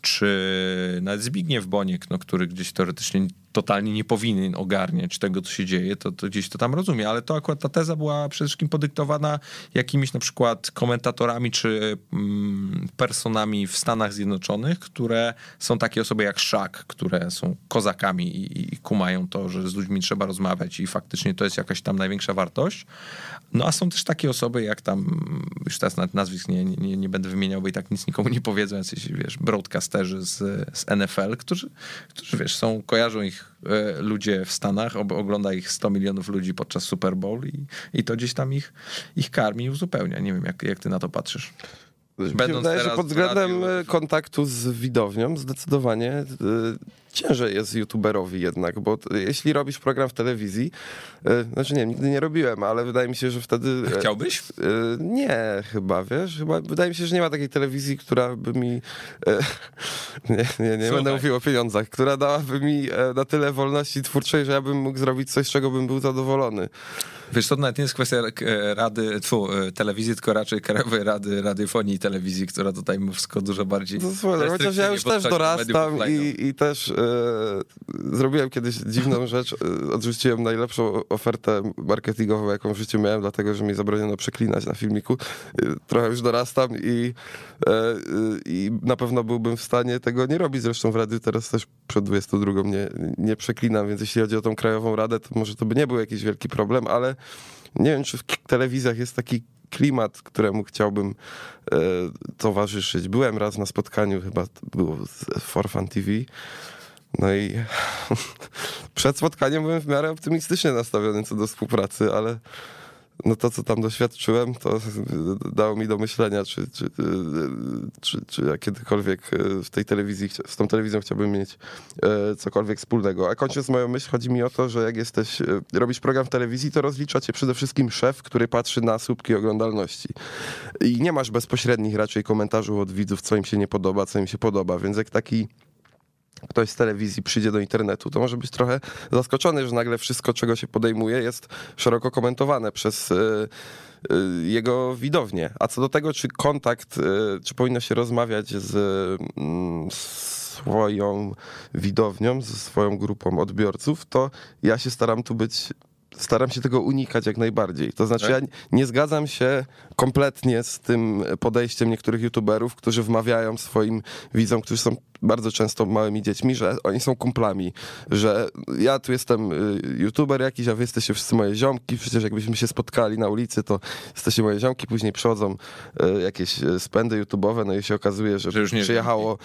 czy nawet Zbigniew Boniek, no, który gdzieś teoretycznie totalnie nie powinien ogarniać tego, co się dzieje, to, to gdzieś to tam rozumie, ale to akurat ta teza była przede wszystkim podyktowana jakimiś na przykład komentatorami czy mm, personami w Stanach Zjednoczonych, które są takie osoby jak Szak, które są kozakami i, i kumają to, że z ludźmi trzeba rozmawiać i faktycznie to jest jakaś tam największa wartość. No a są też takie osoby jak tam, już teraz nawet nazwisk nie, nie, nie będę wymieniał, bo i tak nic nikomu nie powiedzą, jacyś, wiesz, broadcasterzy z, z NFL, którzy, którzy, wiesz, są, kojarzą ich E, ludzie w Stanach, ogląda ich 100 milionów ludzi podczas Super Bowl i, i to gdzieś tam ich, ich karmi i uzupełnia. Nie wiem, jak, jak ty na to patrzysz. Będąc wydaje, że pod względem kontaktu z widownią zdecydowanie ciężej jest youtuberowi jednak, bo jeśli robisz program w telewizji, e, znaczy nie, nigdy nie robiłem, ale wydaje mi się, że wtedy... E, Chciałbyś? E, nie, chyba, wiesz, chyba, wydaje mi się, że nie ma takiej telewizji, która by mi, nie, nie, nie będę mówił o pieniądzach, która dałaby mi na tyle wolności twórczej, że ja bym mógł zrobić coś, z czego bym był zadowolony. Wiesz, to nawet nie jest kwestia rady, tfu, telewizji, tylko raczej Krajowej Rady Radiofonii i Telewizji, która tutaj wszystko dużo bardziej... No, słuchaj, chociaż ja już też dorastam i, i też zrobiłem kiedyś dziwną rzecz. E, odrzuciłem najlepszą ofertę marketingową, jaką w życiu miałem, dlatego że mi zabroniono przeklinać na filmiku. E, trochę już dorastam i, e, i na pewno byłbym w stanie tego nie robić. Zresztą w radiu teraz też przed 22 nie, nie przeklinam, więc jeśli chodzi o tą Krajową Radę, to może to by nie był jakiś wielki problem, ale nie wiem, czy w telewizjach jest taki klimat, któremu chciałbym e, towarzyszyć. Byłem raz na spotkaniu, chyba było z Forfan TV no i przed spotkaniem byłem w miarę optymistycznie nastawiony co do współpracy, ale no to, co tam doświadczyłem, to dało mi do myślenia, czy, czy, czy, czy ja kiedykolwiek w tej telewizji, z tą telewizją chciałbym mieć e, cokolwiek wspólnego. A kończąc moją myśl, chodzi mi o to, że jak jesteś, e, robisz program w telewizji, to rozlicza cię przede wszystkim szef, który patrzy na słupki oglądalności. I nie masz bezpośrednich raczej komentarzy od widzów, co im się nie podoba, co im się podoba, więc jak taki ktoś z telewizji przyjdzie do internetu, to może być trochę zaskoczony, że nagle wszystko, czego się podejmuje, jest szeroko komentowane przez e, e, jego widownię. A co do tego, czy kontakt, e, czy powinno się rozmawiać z, mm, swoją widownią, ze swoją grupą odbiorców, to ja się staram tu być staram się tego unikać jak najbardziej. To znaczy, tak? ja nie zgadzam się kompletnie z tym podejściem niektórych youtuberów, którzy wmawiają swoim widzom, którzy są bardzo często małymi dziećmi, że oni są kumplami, że ja tu jestem y, youtuber jakiś, a wy jesteście wszyscy moje ziomki, przecież jakbyśmy się spotkali na ulicy, to jesteście moje ziomki, później przychodzą y, jakieś y, spędy youtubowe, no i się okazuje, że, że już nie przyjechało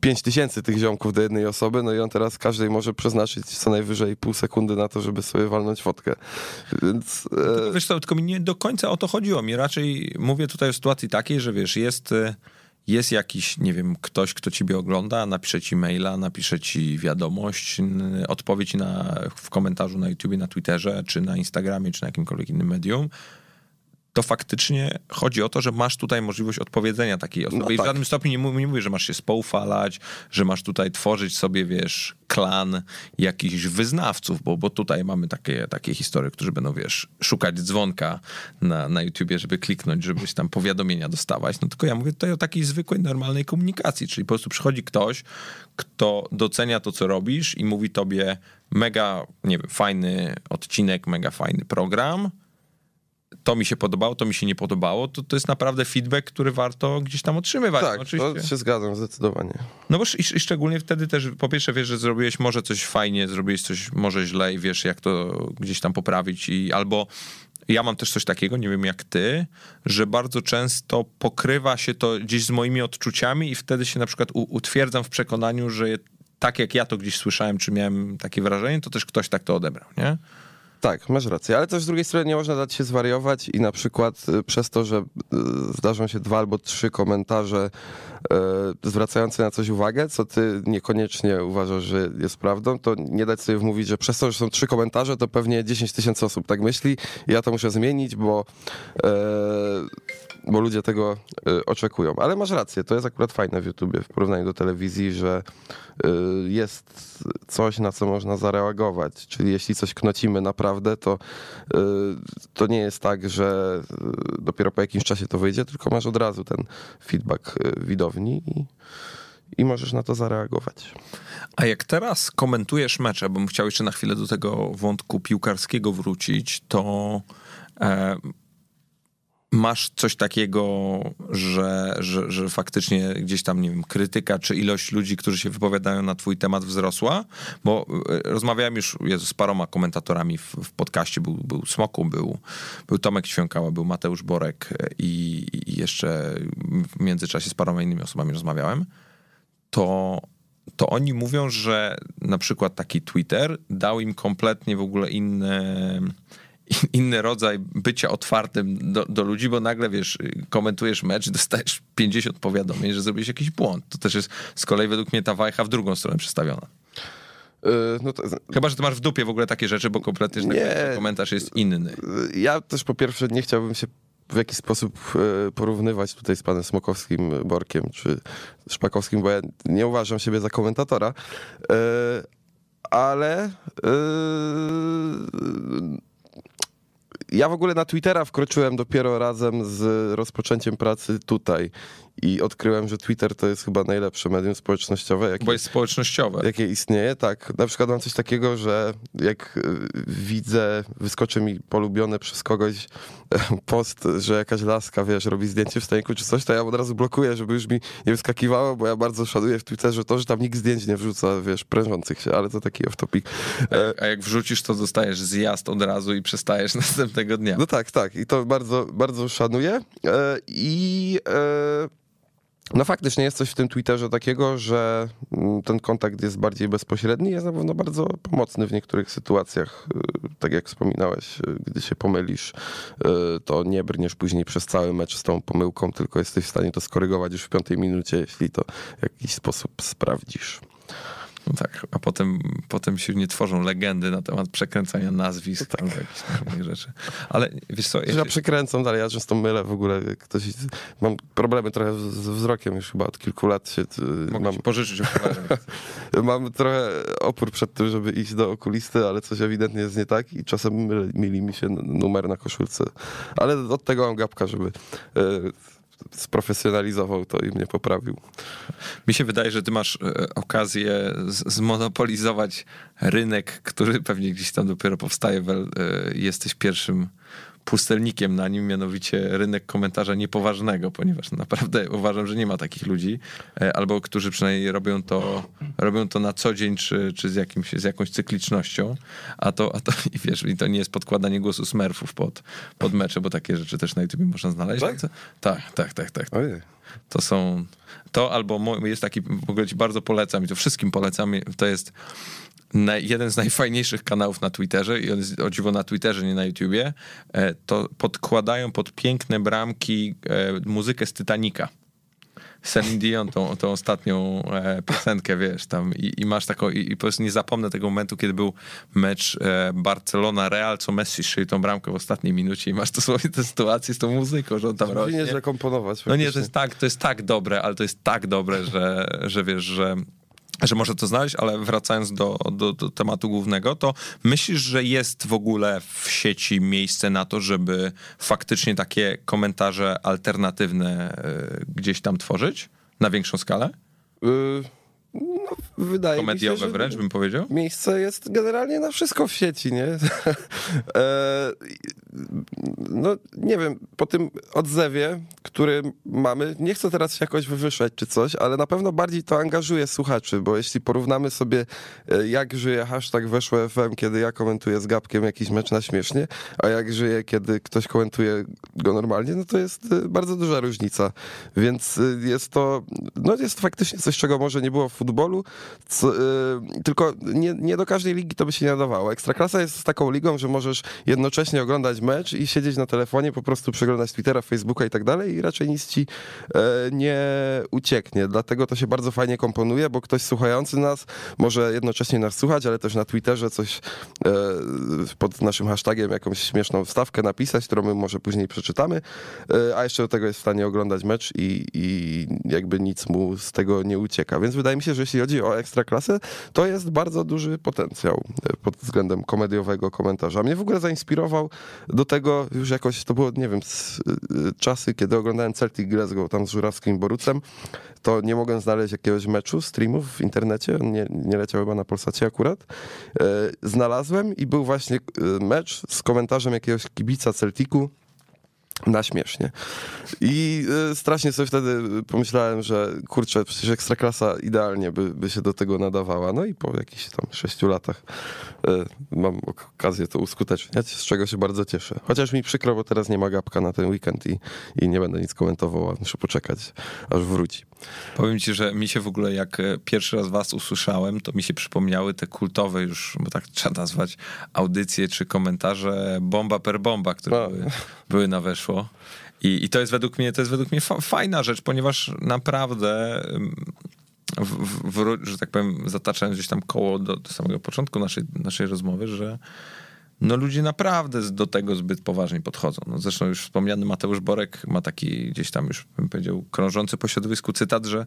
pięć tysięcy tych ziomków do jednej osoby, no i on teraz każdej może przeznaczyć co najwyżej pół sekundy na to, żeby sobie walnąć fotkę. Więc... Wiesz co, tylko mi nie do końca o to chodziło. Mi raczej mówię tutaj o sytuacji takiej, że wiesz, jest jest jakiś, nie wiem, ktoś, kto ciebie ogląda, napisze ci maila, napisze ci wiadomość, odpowiedź na, w komentarzu na YouTubie, na Twitterze, czy na Instagramie, czy na jakimkolwiek innym medium, to faktycznie chodzi o to, że masz tutaj możliwość odpowiedzenia takiej osoby. No I w tak. żadnym stopniu nie, nie mówię, że masz się spoufalać, że masz tutaj tworzyć sobie, wiesz, klan jakichś wyznawców, bo, bo tutaj mamy takie, takie historie, którzy będą, wiesz, szukać dzwonka na, na YouTubie, żeby kliknąć, żebyś tam powiadomienia dostawać. No tylko ja mówię tutaj o takiej zwykłej, normalnej komunikacji, czyli po prostu przychodzi ktoś, kto docenia to, co robisz i mówi tobie mega, nie wiem, fajny odcinek, mega fajny program, to mi się podobało, to mi się nie podobało, to, to jest naprawdę feedback, który warto gdzieś tam otrzymywać. Tak, oczywiście. to się zgadzam zdecydowanie. No bo i, i, szczególnie wtedy też, po pierwsze wiesz, że zrobiłeś może coś fajnie, zrobiłeś coś może źle i wiesz, jak to gdzieś tam poprawić i albo ja mam też coś takiego, nie wiem jak ty, że bardzo często pokrywa się to gdzieś z moimi odczuciami i wtedy się na przykład utwierdzam w przekonaniu, że tak jak ja to gdzieś słyszałem, czy miałem takie wrażenie, to też ktoś tak to odebrał, nie? Tak, masz rację, ale też z drugiej strony nie można dać się zwariować i na przykład y, przez to, że y, zdarzą się dwa albo trzy komentarze y, zwracające na coś uwagę, co ty niekoniecznie uważasz, że jest prawdą, to nie dać sobie wmówić, że przez to, że są trzy komentarze, to pewnie 10 tysięcy osób tak myśli. Ja to muszę zmienić, bo bo ludzie tego y, oczekują. Ale masz rację, to jest akurat fajne w YouTubie w porównaniu do telewizji, że y, jest coś, na co można zareagować. Czyli jeśli coś knocimy naprawdę, to, y, to nie jest tak, że dopiero po jakimś czasie to wyjdzie, tylko masz od razu ten feedback widowni i, i możesz na to zareagować. A jak teraz komentujesz mecze, bym chciał jeszcze na chwilę do tego wątku piłkarskiego wrócić, to e, masz coś takiego, że, że, że faktycznie gdzieś tam, nie wiem, krytyka czy ilość ludzi, którzy się wypowiadają na twój temat wzrosła? Bo e, rozmawiałem już Jezu, z paroma komentatorami w, w podcaście. Był, był Smoku, był, był Tomek Ćwiąkała, był Mateusz Borek i, i jeszcze w międzyczasie z paroma innymi osobami rozmawiałem. To to oni mówią, że na przykład taki Twitter dał im kompletnie w ogóle inne inny rodzaj bycia otwartym do, do, ludzi, bo nagle, wiesz, komentujesz mecz, dostajesz 50 powiadomień, że zrobiłeś jakiś błąd. To też jest z kolei według mnie ta wajcha w drugą stronę przestawiona. Yy, no to... Chyba, że ty masz w dupie w ogóle takie rzeczy, bo kompletnie że nie. Tak, komentarz jest inny. Ja też po pierwsze nie chciałbym się w jakiś sposób e, porównywać tutaj z panem Smokowskim, Borkiem czy Szpakowskim, bo ja nie uważam siebie za komentatora, ale ja w ogóle na Twittera wkroczyłem dopiero razem z rozpoczęciem pracy tutaj i odkryłem, że Twitter to jest chyba najlepsze medium społecznościowe. Jakie, Bo jest społecznościowe. Jakie istnieje, tak. Na przykład mam coś takiego, że jak y, widzę, wyskoczy mi polubione przez kogoś e, post, że jakaś laska, wiesz, robi zdjęcie w staniku czy coś, to ja od razu blokuję, żeby już mi nie wyskakiwało, bo ja bardzo szanuję w Twitterze to, że tam nikt zdjęć nie wrzuca, wiesz, prężących się, ale to taki off-topic. E, a jak wrzucisz, to dostajesz zjazd od razu i przestajesz następnego dnia. No tak, tak. I to bardzo, bardzo szanuję. E, I no faktycznie jest coś w tym Twitterze takiego, że mm, ten kontakt jest bardziej bezpośredni, jest na pewno bardzo pomocny w niektórych sytuacjach. Y, tak jak wspominałeś, y, gdy się pomylisz, y, to nie brniesz później przez cały mecz z tą pomyłką, tylko jesteś w stanie to skorygować już w piątej minucie, jeśli to w jakiś sposób sprawdzisz. No tak, a potem, potem się nie tworzą legendy na temat przekręcania nazwisk, tak. jakichś rzeczy. Ale wiesz co... Ja, ja przekręcam dalej, ja często mylę w ogóle. Ktoś, mam problemy trochę z wzrokiem już chyba od kilku lat. Się, Mogę mam, pożyczyć Mam trochę opór przed tym, żeby iść do okulisty, ale coś ewidentnie jest nie tak i czasem myli, mi się numer na koszulce. Ale od tego mam gapka, żeby e, sprofesjonalizował to i mnie poprawił. Mi się wydaje, że ty masz e, okazję zmonopolizować rynek, który pewnie gdzieś tam dopiero powstaje. E, jesteś pierwszym pustelnikiem na nim, mianowicie rynek komentarza niepoważnego, ponieważ naprawdę uważam, że nie ma takich ludzi, e, albo którzy przynajmniej robią to, robią to na co dzień, czy, czy z, jakimś, z jakąś cyklicznością, a to, a to i wiesz, i to nie jest podkładanie głosu smurfów pod, pod mecze, bo takie rzeczy też na YouTube można znaleźć. Tak? Tak, tak, tak, tak. Ojej. To są, to albo jest taki, w ogóle ci bardzo polecam i to wszystkim polecam, to jest jeden z najfajniejszych kanałów na Twitterze i on jest o dziwo na Twitterze, nie na YouTubie, e, to podkładają pod piękne bramki e, muzykę z Titanica. Celine Dion, tą, tą ostatnią e, piosenkę, wiesz, tam i, i masz taką, i, i, po prostu nie zapomnę tego momentu, kiedy był mecz e, Barcelona-Real, co Messi szył tą bramkę w ostatniej minucie i masz dosłownie tę sytuację z tą muzyką, że on tam rośnie. Nie. No nie, to jest tak, to jest tak dobre, ale to jest tak dobre, że, że wiesz, że że może to znaleźć, ale wracając do, do, do, tematu głównego, to myślisz, że jest w ogóle w sieci miejsce na to, żeby faktycznie takie komentarze alternatywne y, gdzieś tam tworzyć na większą skalę? Y no, wydaje Komediowe mi się, że wręcz bym powiedział? Miejsce jest generalnie na wszystko w sieci, nie? no nie wiem, po tym odzewie, który mamy, nie chcę teraz się jakoś wywyższać czy coś, ale na pewno bardziej to angażuje słuchaczy, bo jeśli porównamy sobie, e, jak żyje hashtag weszło FM, kiedy ja komentuję z Gabkiem jakiś mecz na śmiesznie, a jak żyje, kiedy ktoś komentuje go normalnie, no to jest e, bardzo duża różnica. Więc e, jest to, no jest to faktycznie coś, czego może nie było w futbolu, co, tylko nie, nie do każdej ligi to by się nie nadawało. Ekstraklasa jest taką ligą, że możesz jednocześnie oglądać mecz i siedzieć na telefonie, po prostu przeglądać Twittera, Facebooka i tak dalej i raczej nic ci nie ucieknie. Dlatego to się bardzo fajnie komponuje, bo ktoś słuchający nas może jednocześnie nas słuchać, ale też na Twitterze coś e, pod naszym hashtagiem jakąś śmieszną wstawkę napisać, którą my może później przeczytamy, e, a jeszcze do tego jest w stanie oglądać mecz i, i jakby nic mu z tego nie ucieka. Więc wydaje mi się, że jeśli chodzi o ekstraklasę, to jest bardzo duży potencjał e, pod względem komediowego komentarza. Mnie w ogóle zainspirował do tego już jakoś, to było, nie wiem, czasy, kiedy oglądałem Celtic Glasgow tam z Żurawskim Borucem, to nie mogłem znaleźć jakiegoś meczu, streamów w internecie, nie, nie leciał chyba na Polsacie akurat. E, znalazłem i był właśnie e, mecz z komentarzem jakiegoś kibica Celticu, na śmiesznie. I y, strasznie sobie wtedy pomyślałem, że kurczę, przecież Ekstraklasa idealnie by, by się do tego nadawała. No i po jakichś tam sześciu latach y, mam okazję to uskuteczniać, z czego się bardzo cieszę. Chociaż mi przykro, bo teraz nie ma gapka na ten weekend i, i nie będę nic komentował, muszę poczekać, aż wróci. Powiem ci, że mi się w ogóle, jak e, pierwszy raz was usłyszałem, to mi się przypomniały te kultowe już, bo tak trzeba nazwać, audycje czy komentarze bomba per bomba, które były, były na weszło. I, I to jest według mnie, to jest według mnie fa fajna rzecz, ponieważ naprawdę w, w, że tak powiem, zataczając gdzieś tam koło do, do samego początku naszej, naszej rozmowy, że no ludzie naprawdę do tego zbyt poważnie podchodzą. No zresztą już wspomniany Mateusz Borek ma taki gdzieś tam już, bym powiedział, krążący po środowisku cytat, że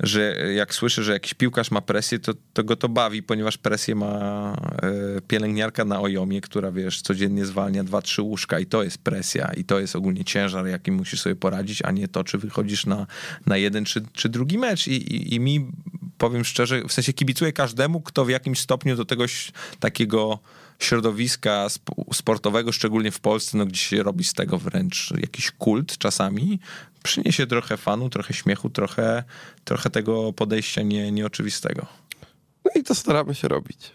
że jak słyszy, że jakiś piłkarz ma presję, to, to go to bawi, ponieważ presję ma e, pielęgniarka na ojomie, która wiesz, codziennie zwalnia dwa, trzy łóżka i to jest presja i to jest ogólnie ciężar, jakim musisz sobie poradzić, a nie to, czy wychodzisz na, na jeden czy, czy drugi mecz. I, i, I mi, powiem szczerze, w sensie kibicuję każdemu, kto w jakimś stopniu do tego takiego środowiska sportowego, szczególnie w Polsce, no, gdzie się robi z tego wręcz jakiś kult czasami, przyniesie trochę fanu, trochę śmiechu, trochę, trochę tego podejścia nie, nieoczywistego. No i to staramy się robić.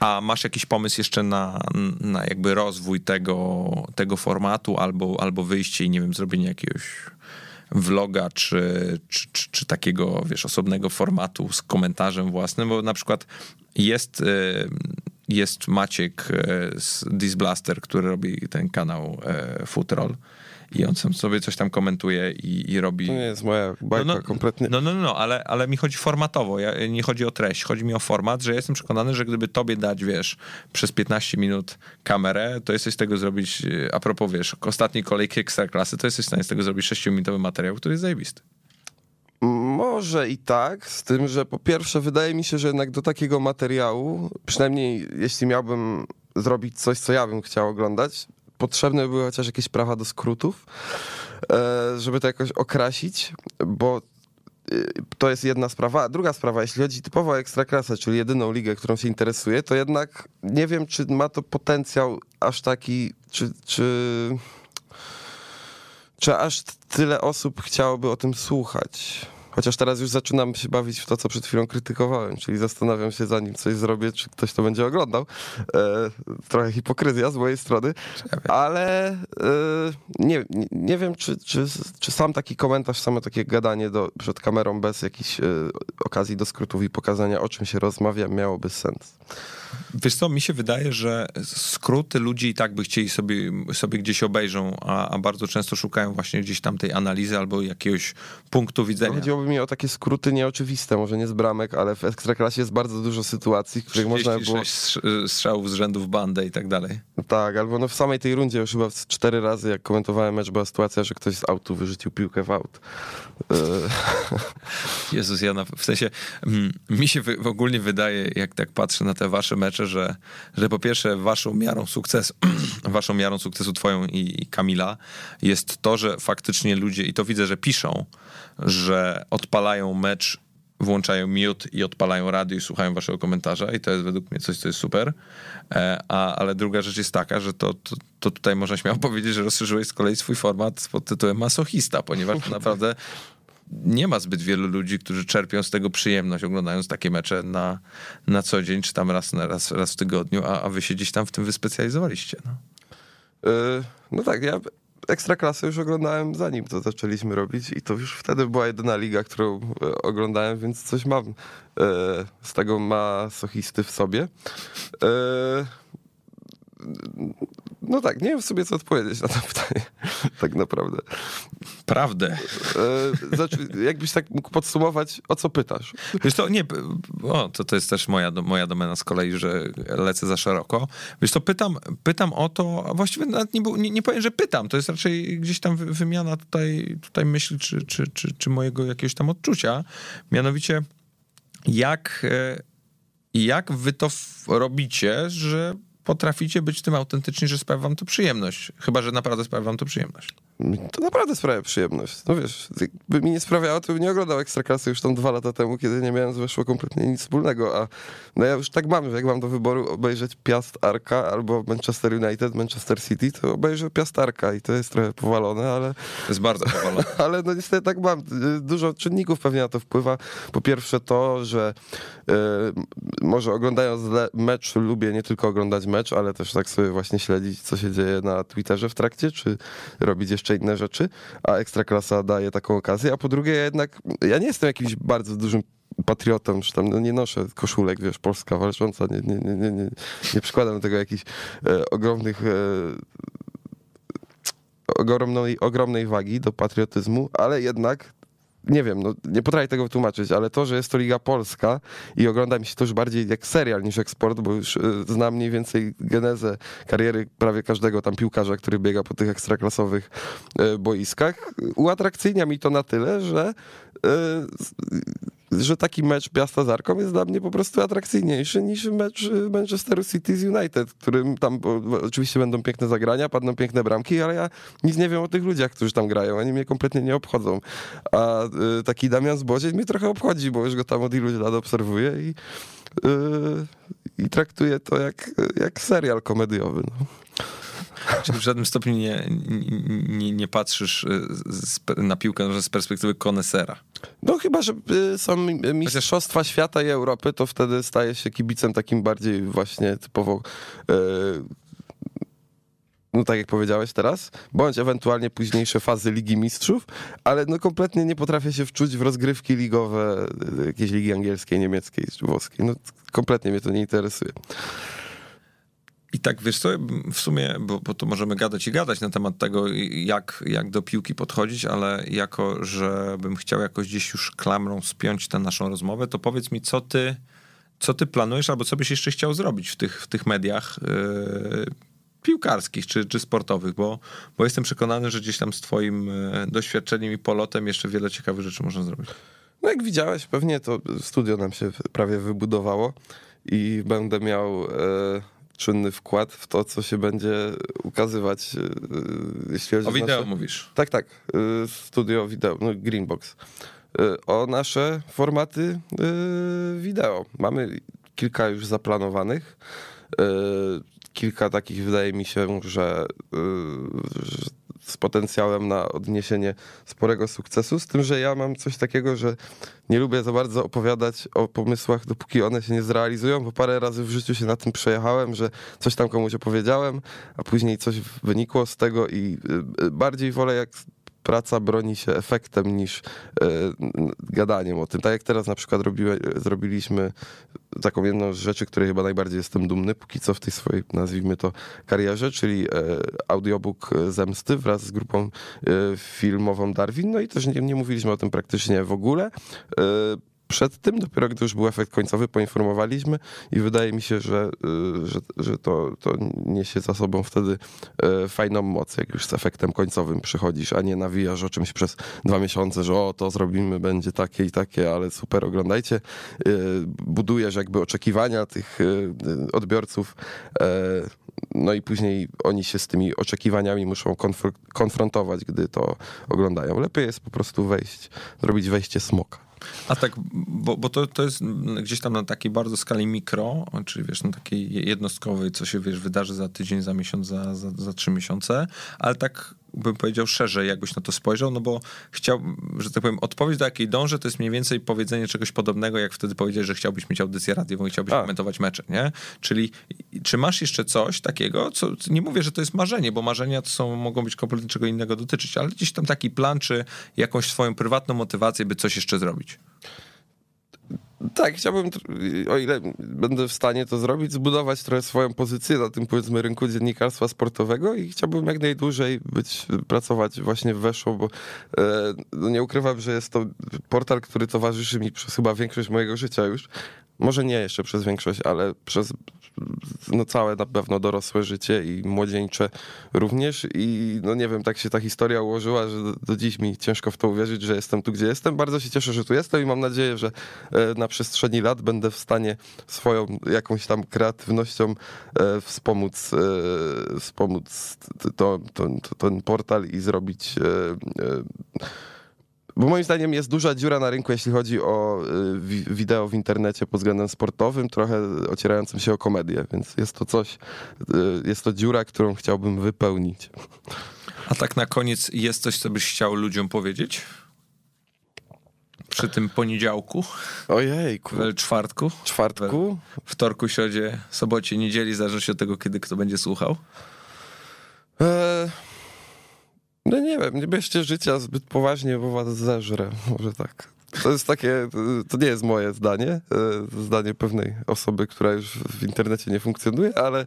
A masz jakiś pomysł jeszcze na, na jakby rozwój tego, tego formatu albo, albo wyjście i nie wiem, zrobienie jakiegoś vloga czy, czy, czy, czy, takiego, wiesz, osobnego formatu z komentarzem własnym, bo na przykład jest y, jest Maciek e, z Disblaster, który robi ten kanał e, Footroll i on sam sobie coś tam komentuje i, i robi... To nie jest moja bajka no, no, kompletnie. No, no, no, ale, ale mi chodzi formatowo, ja, nie chodzi o treść, chodzi mi o format, że jestem przekonany, że gdyby tobie dać, wiesz, przez 15 minut kamerę, to jesteś z tego zrobić, e, a propos, wiesz, ostatniej kolejki klasy, to jesteś w stanie z tego zrobić 6-minutowy materiał, który jest zajebisty. Może i tak, z tym, że po pierwsze wydaje mi się, że jednak do takiego materiału, przynajmniej jeśli miałbym zrobić coś, co ja bym chciał oglądać, potrzebne były chociaż jakieś prawa do skrótów, e, żeby to jakoś okrasić, bo e, to jest jedna sprawa. A druga sprawa, jeśli chodzi typowo o Ekstraklasę, czyli jedyną ligę, którą się interesuje, to jednak nie wiem, czy ma to potencjał aż taki, czy, czy, czy aż tyle osób chciałoby o tym słuchać. Chociaż teraz już zaczynam się bawić w to, co przed chwilą krytykowałem, czyli zastanawiam się, zanim coś zrobię, czy ktoś to będzie oglądał. E, trochę hipokryzja z mojej strony, ale e, nie, nie wiem, czy, czy, czy sam taki komentarz, samo takie gadanie do, przed kamerą bez jakiejś e, okazji do skrótów i pokazania, o czym się rozmawia, miałoby sens. Wiesz co, mi się wydaje, że skróty ludzi i tak by chcieli sobie, sobie gdzieś obejrzą, a, a bardzo często szukają właśnie gdzieś tam tej analizy albo jakiegoś punktu widzenia. Chodziłoby mi o takie skróty nieoczywiste, może nie z bramek, ale w Ekstraklasie jest bardzo dużo sytuacji, w których można było... strzałów z rzędów bandę i tak dalej. Tak, albo no w samej tej rundzie już chyba cztery razy, jak komentowałem mecz, była sytuacja, że ktoś z autu wyrzucił piłkę w aut. Jezus, ja na, w sensie mm, mi się w, ogólnie wydaje, jak tak patrzę na te wasze mecze, że, że po pierwsze waszą miarą sukcesu, waszą miarą sukcesu twoją i, i Kamila jest to, że faktycznie ludzie, i to widzę, że piszą, że odpalają mecz włączają mute i odpalają radio i słuchają waszego komentarza i to jest według mnie coś, co jest super. E, a, ale druga rzecz jest taka, że to, to, to tutaj można śmiało powiedzieć, że rozszerzyłeś z kolei swój format pod tytułem masochista, ponieważ naprawdę nie ma zbyt wielu ludzi, którzy czerpią z tego przyjemność, oglądając takie mecze na, na co dzień, czy tam raz, raz, raz w tygodniu, a, a wy się gdzieś tam w tym wyspecjalizowaliście. No, yy, no tak, ja Ekstraklasę już oglądałem zanim to zaczęliśmy robić i to już wtedy była jedyna liga, którą e, oglądałem, więc coś mam e, z tego masochisty w sobie. E, no tak, nie wiem sobie co odpowiedzieć na to pytanie, tak naprawdę. Prawdę. E, znaczy, jakbyś tak mógł podsumować, o co pytasz? Wiesz to, nie, o, to, to jest też moja, moja domena z kolei, że lecę za szeroko. Wiesz to, pytam, pytam o to, a właściwie nawet nie, nie, nie powiem, że pytam, to jest raczej gdzieś tam wymiana tutaj, tutaj myśli, czy, czy, czy, czy mojego jakiegoś tam odczucia. Mianowicie, jak, e, jak wy to robicie, że potraficie być tym autentyczni, że sprawia wam to przyjemność. Chyba, że naprawdę sprawia wam to przyjemność. To naprawdę sprawia przyjemność. No wiesz, by mi nie sprawiało, to bym nie oglądał Ekstraklasy już tam dwa lata temu, kiedy nie miałem z Weszło kompletnie nic wspólnego, a no ja już tak mam, że jak mam do wyboru obejrzeć Piast Arka albo Manchester United, Manchester City, to obejrzę Piast Arka i to jest trochę powalone, ale... To jest bardzo powalone. ale no niestety tak mam. Dużo czynników pewnie na to wpływa. Po pierwsze to, że yy, może oglądając mecz lubię nie tylko oglądać mecz, ale też tak sobie właśnie śledzić, co się dzieje na Twitterze w trakcie, czy robić jeszcze inne rzeczy, a Ekstraklasa daje taką okazję, a po drugie ja jednak, ja nie jestem jakimś bardzo dużym patriotą, że tam no nie noszę koszulek, wiesz, Polska walcząca, nie, nie, nie, nie, nie, nie przykładam do tego jakichś e, ogromnych e, ogromnej, ogromnej wagi do patriotyzmu, ale jednak nie wiem, no, nie potrafię tego wytłumaczyć, ale to, że jest to Liga Polska i ogląda mi się to już bardziej jak serial niż jak sport, bo już y, znam mniej więcej genezę kariery prawie każdego tam piłkarza, który biega po tych ekstraklasowych y, boiskach, uatrakcyjnia mi to na tyle, że y, że taki mecz Piasta z Arką jest dla mnie po prostu atrakcyjniejszy niż mecz Manchesteru City z United, którym tam oczywiście będą piękne zagrania, padną piękne bramki, ale ja nic nie wiem o tych ludziach, którzy tam grają, oni mnie kompletnie nie obchodzą. A y, taki Damian Zbozień mnie trochę obchodzi, bo już go tam od iluś lat obserwuję i, y, i traktuję to jak, jak serial komediowy. No. Czyli w żadnym stopniu nie, nie, nie patrzysz y, na piłkę z perspektywy konesera. No chyba, że y, są mistrzostwa świata i Europy, to wtedy staje się kibicem takim bardziej właśnie typowo no tak jak powiedziałeś teraz, bądź ewentualnie późniejsze fazy Ligi Mistrzów, ale no kompletnie nie potrafię się wczuć w rozgrywki ligowe jakiejś ligi angielskiej, niemieckiej, włoskiej. No kompletnie mnie to nie interesuje. I tak, wiesz co, w sumie, bo, bo to możemy gadać i gadać na temat tego, jak, jak do piłki podchodzić, ale jako, że bym chciał jakoś gdzieś już klamrą spiąć tę naszą rozmowę, to powiedz mi, co ty, co ty planujesz, albo co byś jeszcze chciał zrobić w tych, w tych mediach yy, piłkarskich czy, czy sportowych, bo, bo jestem przekonany, że gdzieś tam z twoim yy, doświadczeniem i polotem jeszcze wiele ciekawych rzeczy można zrobić. No jak widziałeś, pewnie to studio nam się prawie wybudowało i będę miał... Yy czynny wkład w to, co się będzie ukazywać. E, jeśli chodzi o wideo nasze... mówisz? Tak, tak. E, studio wideo, no Greenbox. E, o nasze formaty wideo. Mamy kilka już zaplanowanych. Kilka takich wydaje mi się, że, że z potencjałem na odniesienie sporego sukcesu, z tym, że ja mam coś takiego, że nie lubię za bardzo opowiadać o pomysłach, dopóki one się nie zrealizują, bo parę razy w życiu się na tym przejechałem, że coś tam komuś opowiedziałem, a później coś wynikło z tego i y, y, bardziej wolę jak praca broni się efektem niż e, gadaniem o tym. Tak jak teraz na przykład robiły, zrobiliśmy taką jedną z rzeczy, której chyba najbardziej jestem dumny póki co w tej swojej, nazwijmy to, karierze, czyli e, audiobook Zemsty wraz z grupą e, filmową Darwin. No i też nie, nie mówiliśmy o tym praktycznie w ogóle przed tym, dopiero gdy już był efekt końcowy, poinformowaliśmy i wydaje mi się, że, y, że, że to, to niesie za sobą wtedy y, fajną moc, jak już z efektem końcowym przychodzisz, a nie nawijasz o czymś przez dwa miesiące, że o, to zrobimy, będzie takie i takie, ale super, oglądajcie. Y, budujesz jakby oczekiwania tych odbiorców, no i później oni się z tymi oczekiwaniami muszą konfrontować, gdy to oglądają. Lepiej jest po prostu wejść, zrobić wejście smoka. A tak, bo, bo to, to jest gdzieś tam na takiej bardzo skali mikro, czyli wiesz, na takiej jednostkowej, co się wiesz, wydarzy za tydzień, za miesiąc, za, za, za trzy miesiące, ale tak bym powiedział szerzej, jakbyś na to spojrzał, no bo chciał, że tak powiem, odpowiedź, do jakiej dążę, to jest mniej więcej powiedzenie czegoś podobnego, jak wtedy powiedzieć, że chciałbyś mieć audycję radiową i chciałbyś A. komentować mecze, nie? Czyli czy masz jeszcze coś takiego, co, nie mówię, że to jest marzenie, bo marzenia to są, mogą być kompletnie czego innego dotyczyć, ale gdzieś tam taki plan, czy jakąś swoją prywatną motywację, by coś jeszcze zrobić. Tak, chciałbym, o ile będę w stanie to zrobić, zbudować trochę swoją pozycję na tym, powiedzmy, rynku dziennikarstwa sportowego i chciałbym jak najdłużej być, pracować właśnie w Weszło, bo e, no nie ukrywam, że jest to portal, który towarzyszy mi przez chyba większość mojego życia już. Może nie jeszcze przez większość, ale przez no całe na pewno dorosłe życie i młodzieńcze również i no nie wiem, tak się ta historia ułożyła, że do, do, dziś mi ciężko w to uwierzyć, że jestem tu, gdzie jestem. Bardzo się cieszę, że tu jestem i mam nadzieję, że e, na przestrzeni lat będę w stanie swoją jakąś tam kreatywnością e, wspomóc, e, wspomóc to, to, to, ten portal i zrobić bo moim zdaniem jest duża dziura na rynku, jeśli chodzi o y, wideo w internecie pod względem sportowym, trochę ocierającym się o komedię, więc jest to coś, y, jest to dziura, którą chciałbym wypełnić. A tak na koniec jest coś, co byś chciał ludziom powiedzieć? Przy tym poniedziałku? Ojejku. Czwartku? Czwartku? Wtorku, środzie, sobocie, niedzieli, zależy od tego, kiedy kto będzie słuchał. Eee... No nie wiem, nie bierzcie życia zbyt poważnie, bo was zeżre. Może tak. To jest takie, to nie jest moje zdanie, e, zdanie pewnej osoby, która już w internecie nie funkcjonuje, ale e,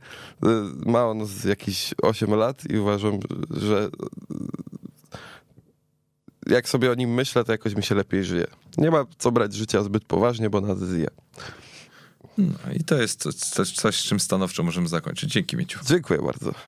ma on jakieś 8 lat i uważam, że jak sobie o nim myślę, to jakoś mi się lepiej żyje. Nie ma co brać życia zbyt poważnie, bo nas zje. No i to jest coś, coś, z czym stanowczo możemy zakończyć. Dzięki, Mieciu. Dziękuję bardzo.